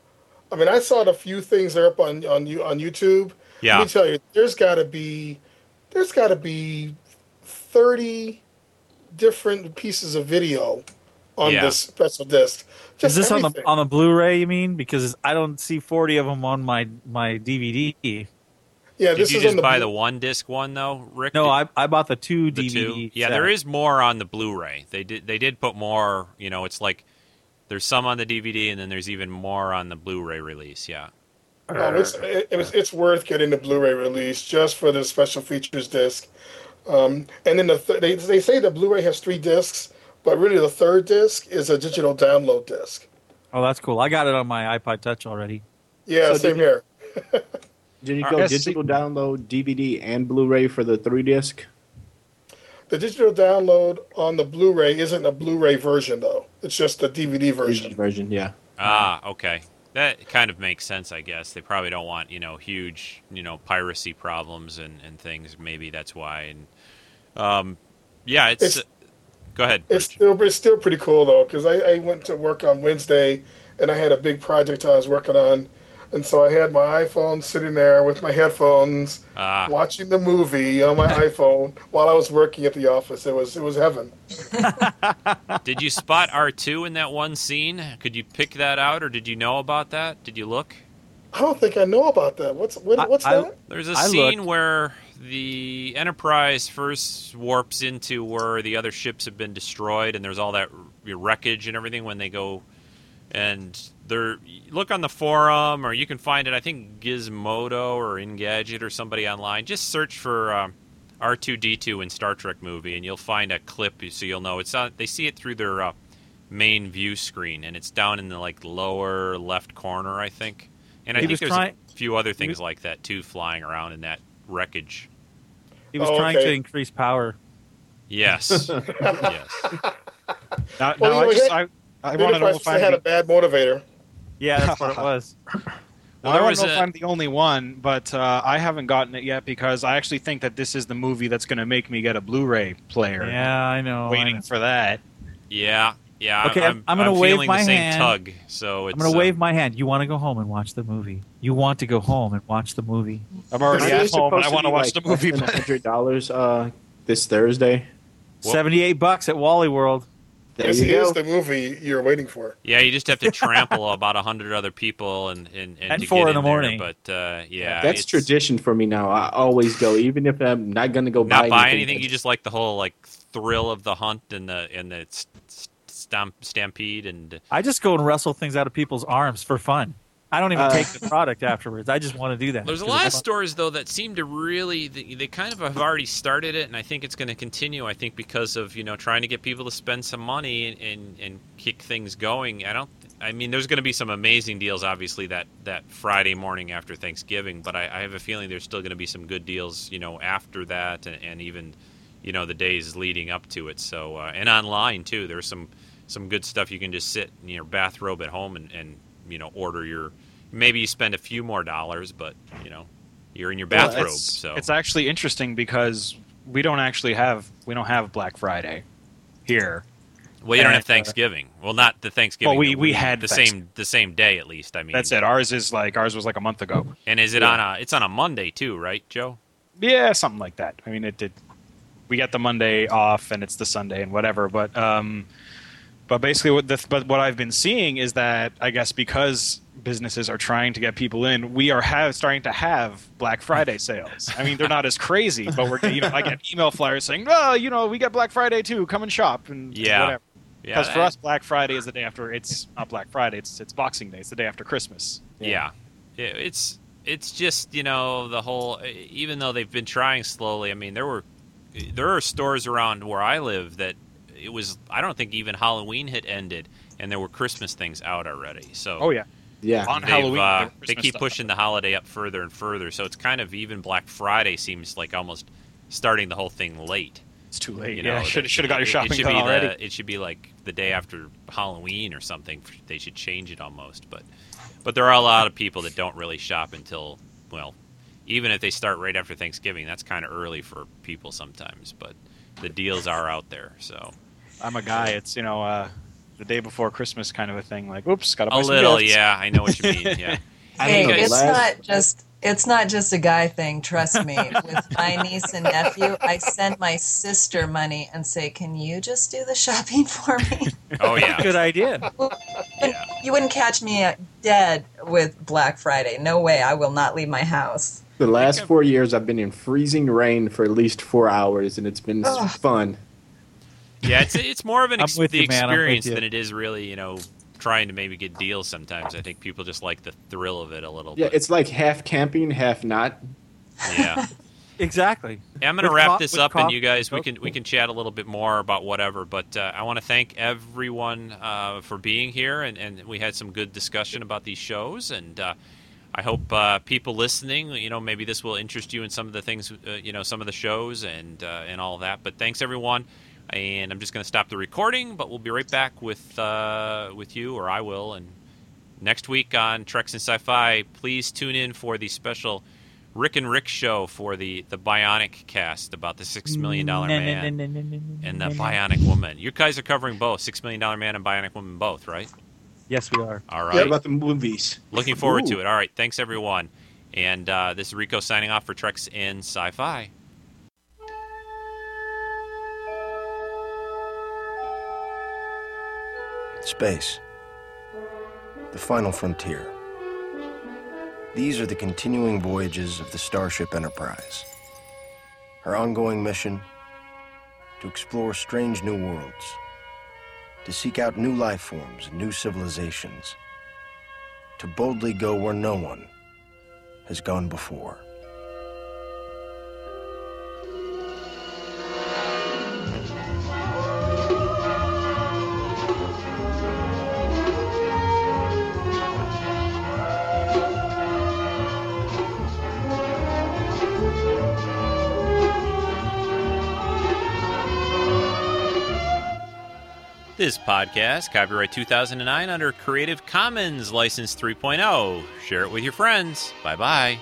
I mean, I saw the few things that are up on on you on YouTube. Yeah. Let me tell you, there's got to be there's got to be thirty different pieces of video on Yeah. this special disc. Just Is this on the on the Blu-ray? You mean? Because I don't see forty of them on my my DVD. yeah, Did this you is just the buy Blu- the one disc one though, Rick? No, Did- I I bought the two the DVD. two. Yeah, set. there is more on the Blu-ray. They did they did put more. You know, it's like there's some on the DVD, and then there's even more on the Blu-ray release. Yeah. Oh, it's it, it was it's worth getting the Blu-ray release just for the special features disc. Um, and then the th- they they say the Blu-ray has three discs, but really the third disc is a digital download disc. Oh, that's cool. I got it on my iPod Touch already. Yeah, So same did- here. Did you go yes, digital see- download DVD and Blu-ray for the three disc? The digital download on the Blu-ray isn't a Blu-ray version though; it's just the DVD version. version, yeah. Ah, okay. That kind of makes sense, I guess. They probably don't want you know huge you know piracy problems and, and things. Maybe that's why. And um, yeah, it's. It's- go ahead. It's still it's still pretty cool though because I, I went to work on Wednesday and I had a big project I was working on, and so I had my iPhone sitting there with my headphones. Ah, watching the movie on my iPhone while I was working at the office. It was it was heaven. did you spot R two in that one scene? Could you pick that out, or did you know about that? Did you look? I don't think I know about that. What's what, what's I- that? There's a I scene looked. where the Enterprise first warps into where the other ships have been destroyed, and there's all that wreckage and everything when they go. And they're look on the forum, or you can find it. I think Gizmodo or Engadget or somebody online. Just search for um, R2D2 in Star Trek movie, and you'll find a clip, so you'll know it's on. They see it through their uh, main view screen, and it's down in the like lower left corner, I think And I He think there's trying- a few other things like that too flying around in that wreckage. He was Oh, trying okay. to increase power. Yes. yes. Now, Well, now I just hit- I, I Maybe want to if know if I'm had a bad motivator. Yeah, that's what it was. Well, Well, I there don't was know if a- I'm the only one, but uh, I haven't gotten it yet because I actually think that this is the movie that's going to make me get a Blu-ray player. Yeah, I know. I waiting know. for that. Yeah. Yeah. Okay, I'm, I'm gonna wave my the same hand. tug. So it's I'm going to uh, wave my hand. You want to go home and watch the movie. You want to go home and watch the movie. I'm already at home and I want to watch like, the movie. less than but- hundred dollars uh, this Thursday. Well- 78 bucks at Wally World. There This is go. the movie you're waiting for. Yeah, you just have to trample about a hundred other people and and, and At to four get in the there, morning. But uh, yeah, That's tradition for me now. I always go, even if I'm not going to go buy anything. Not buy buy anything. anything. You just like the whole like thrill of the hunt and the and the s- s- stamp, stampede and I just go and wrestle things out of people's arms for fun. I don't even Uh, take the product afterwards. I just want to do that. There's a lot of it's stores though that seem to really they, they kind of have already started it, and I think it's going to continue. I think because of you know trying to get people to spend some money and and, and kick things going. I don't. I mean, there's going to be some amazing deals, obviously that that Friday morning after Thanksgiving, but I, I have a feeling there's still going to be some good deals, you know, after that, and, and even you know the days leading up to it. So uh, and online too, there's some some good stuff you can just sit in your bathrobe at home and, and you know order your. Maybe you spend a few more dollars, but you know you're in your Well, bathrobe. it's, so it's actually interesting because we don't actually have we don't have Black Friday here. well, you don't have uh, Thanksgiving. well, not the Thanksgiving. Well, we- that we had the same the same day at least. I mean, That's it. Ours is like ours was like a month ago. And is it on a? It's on a Monday too, right, Joe? Yeah, something like that. I mean, it did. We got the Monday off, and it's the Sunday and whatever. But um, but basically, what the but what I've been seeing is that I guess because businesses are trying to get people in, we are have starting to have Black Friday sales. I mean, they're not as crazy, but we're you know I get email flyers saying, oh, you know, we get Black Friday too. Come and shop and Yeah. whatever. Yeah, Because for us, Black Friday is the day after. It's not Black Friday. It's it's Boxing Day. It's the day after Christmas. Yeah. Yeah, it's it's just you know the whole. Even though they've been trying slowly, I mean there were there are stores around where I live that it was. I don't think even Halloween had ended, and there were Christmas things out already. So Oh yeah. Yeah. On they've, Halloween, uh, they keep stuff. pushing the holiday up further and further. So it's kind of even Black Friday seems like almost starting the whole thing late. It's too late. You yeah, should should have got your it- shopping it should done be already. The, it should be like the day after Halloween or something. They should change it almost. But but there are a lot of people that don't really shop until well, even if they start right after Thanksgiving, that's kind of early for people sometimes. But the deals are out there. So I'm a guy. It's you know uh, the day before Christmas kind of a thing. Like, oops, got to buy a little, gifts. yeah, I know what you mean. Yeah. Hey, know, it's last- not just it's not just a guy thing. Trust me. With my niece and nephew, I send my sister money and say, "Can you just do the shopping for me?" Oh yeah. Good idea. Yeah. You wouldn't catch me dead with Black Friday. No way. I will not leave my house. The last four years, I've been in freezing rain for at least four hours, and it's been Ugh. fun. Yeah, it's it's more of an ex- the you, man, I'm with experience than it is really, you know, trying to maybe get deals. Sometimes I think people just like the thrill of it a little. Yeah, bit. it's like half camping, half not. yeah. Exactly. Hey, I'm going to wrap co- this with up, and you guys, we can we can chat a little bit more about whatever. But uh, I want to thank everyone uh, for being here, and, and we had some good discussion about these shows, and uh, I hope uh, people listening, you know, maybe this will interest you in some of the things, uh, you know, some of the shows and uh, and all that. But thanks everyone, and I'm just going to stop the recording, but we'll be right back with uh, with you, or I will, and next week on Treks and Sci-Fi. Please tune in for the special. Rick and Rick show for the the Bionic cast about the six million dollar man and the Bionic Woman. You guys are covering both Six Million Dollar Man and Bionic Woman both, right? Yes, we are. All right. What about the movies? Looking forward to it. All right. Thanks everyone. And uh, this is Rico signing off for Treks and Sci-Fi. Space. The final frontier. These are the continuing voyages of the Starship Enterprise. Her ongoing mission to explore strange new worlds, to seek out new life forms and new civilizations, to boldly go where no one has gone before. This podcast, copyright 2009 under Creative Commons License 3.0. Share it with your friends. Bye bye.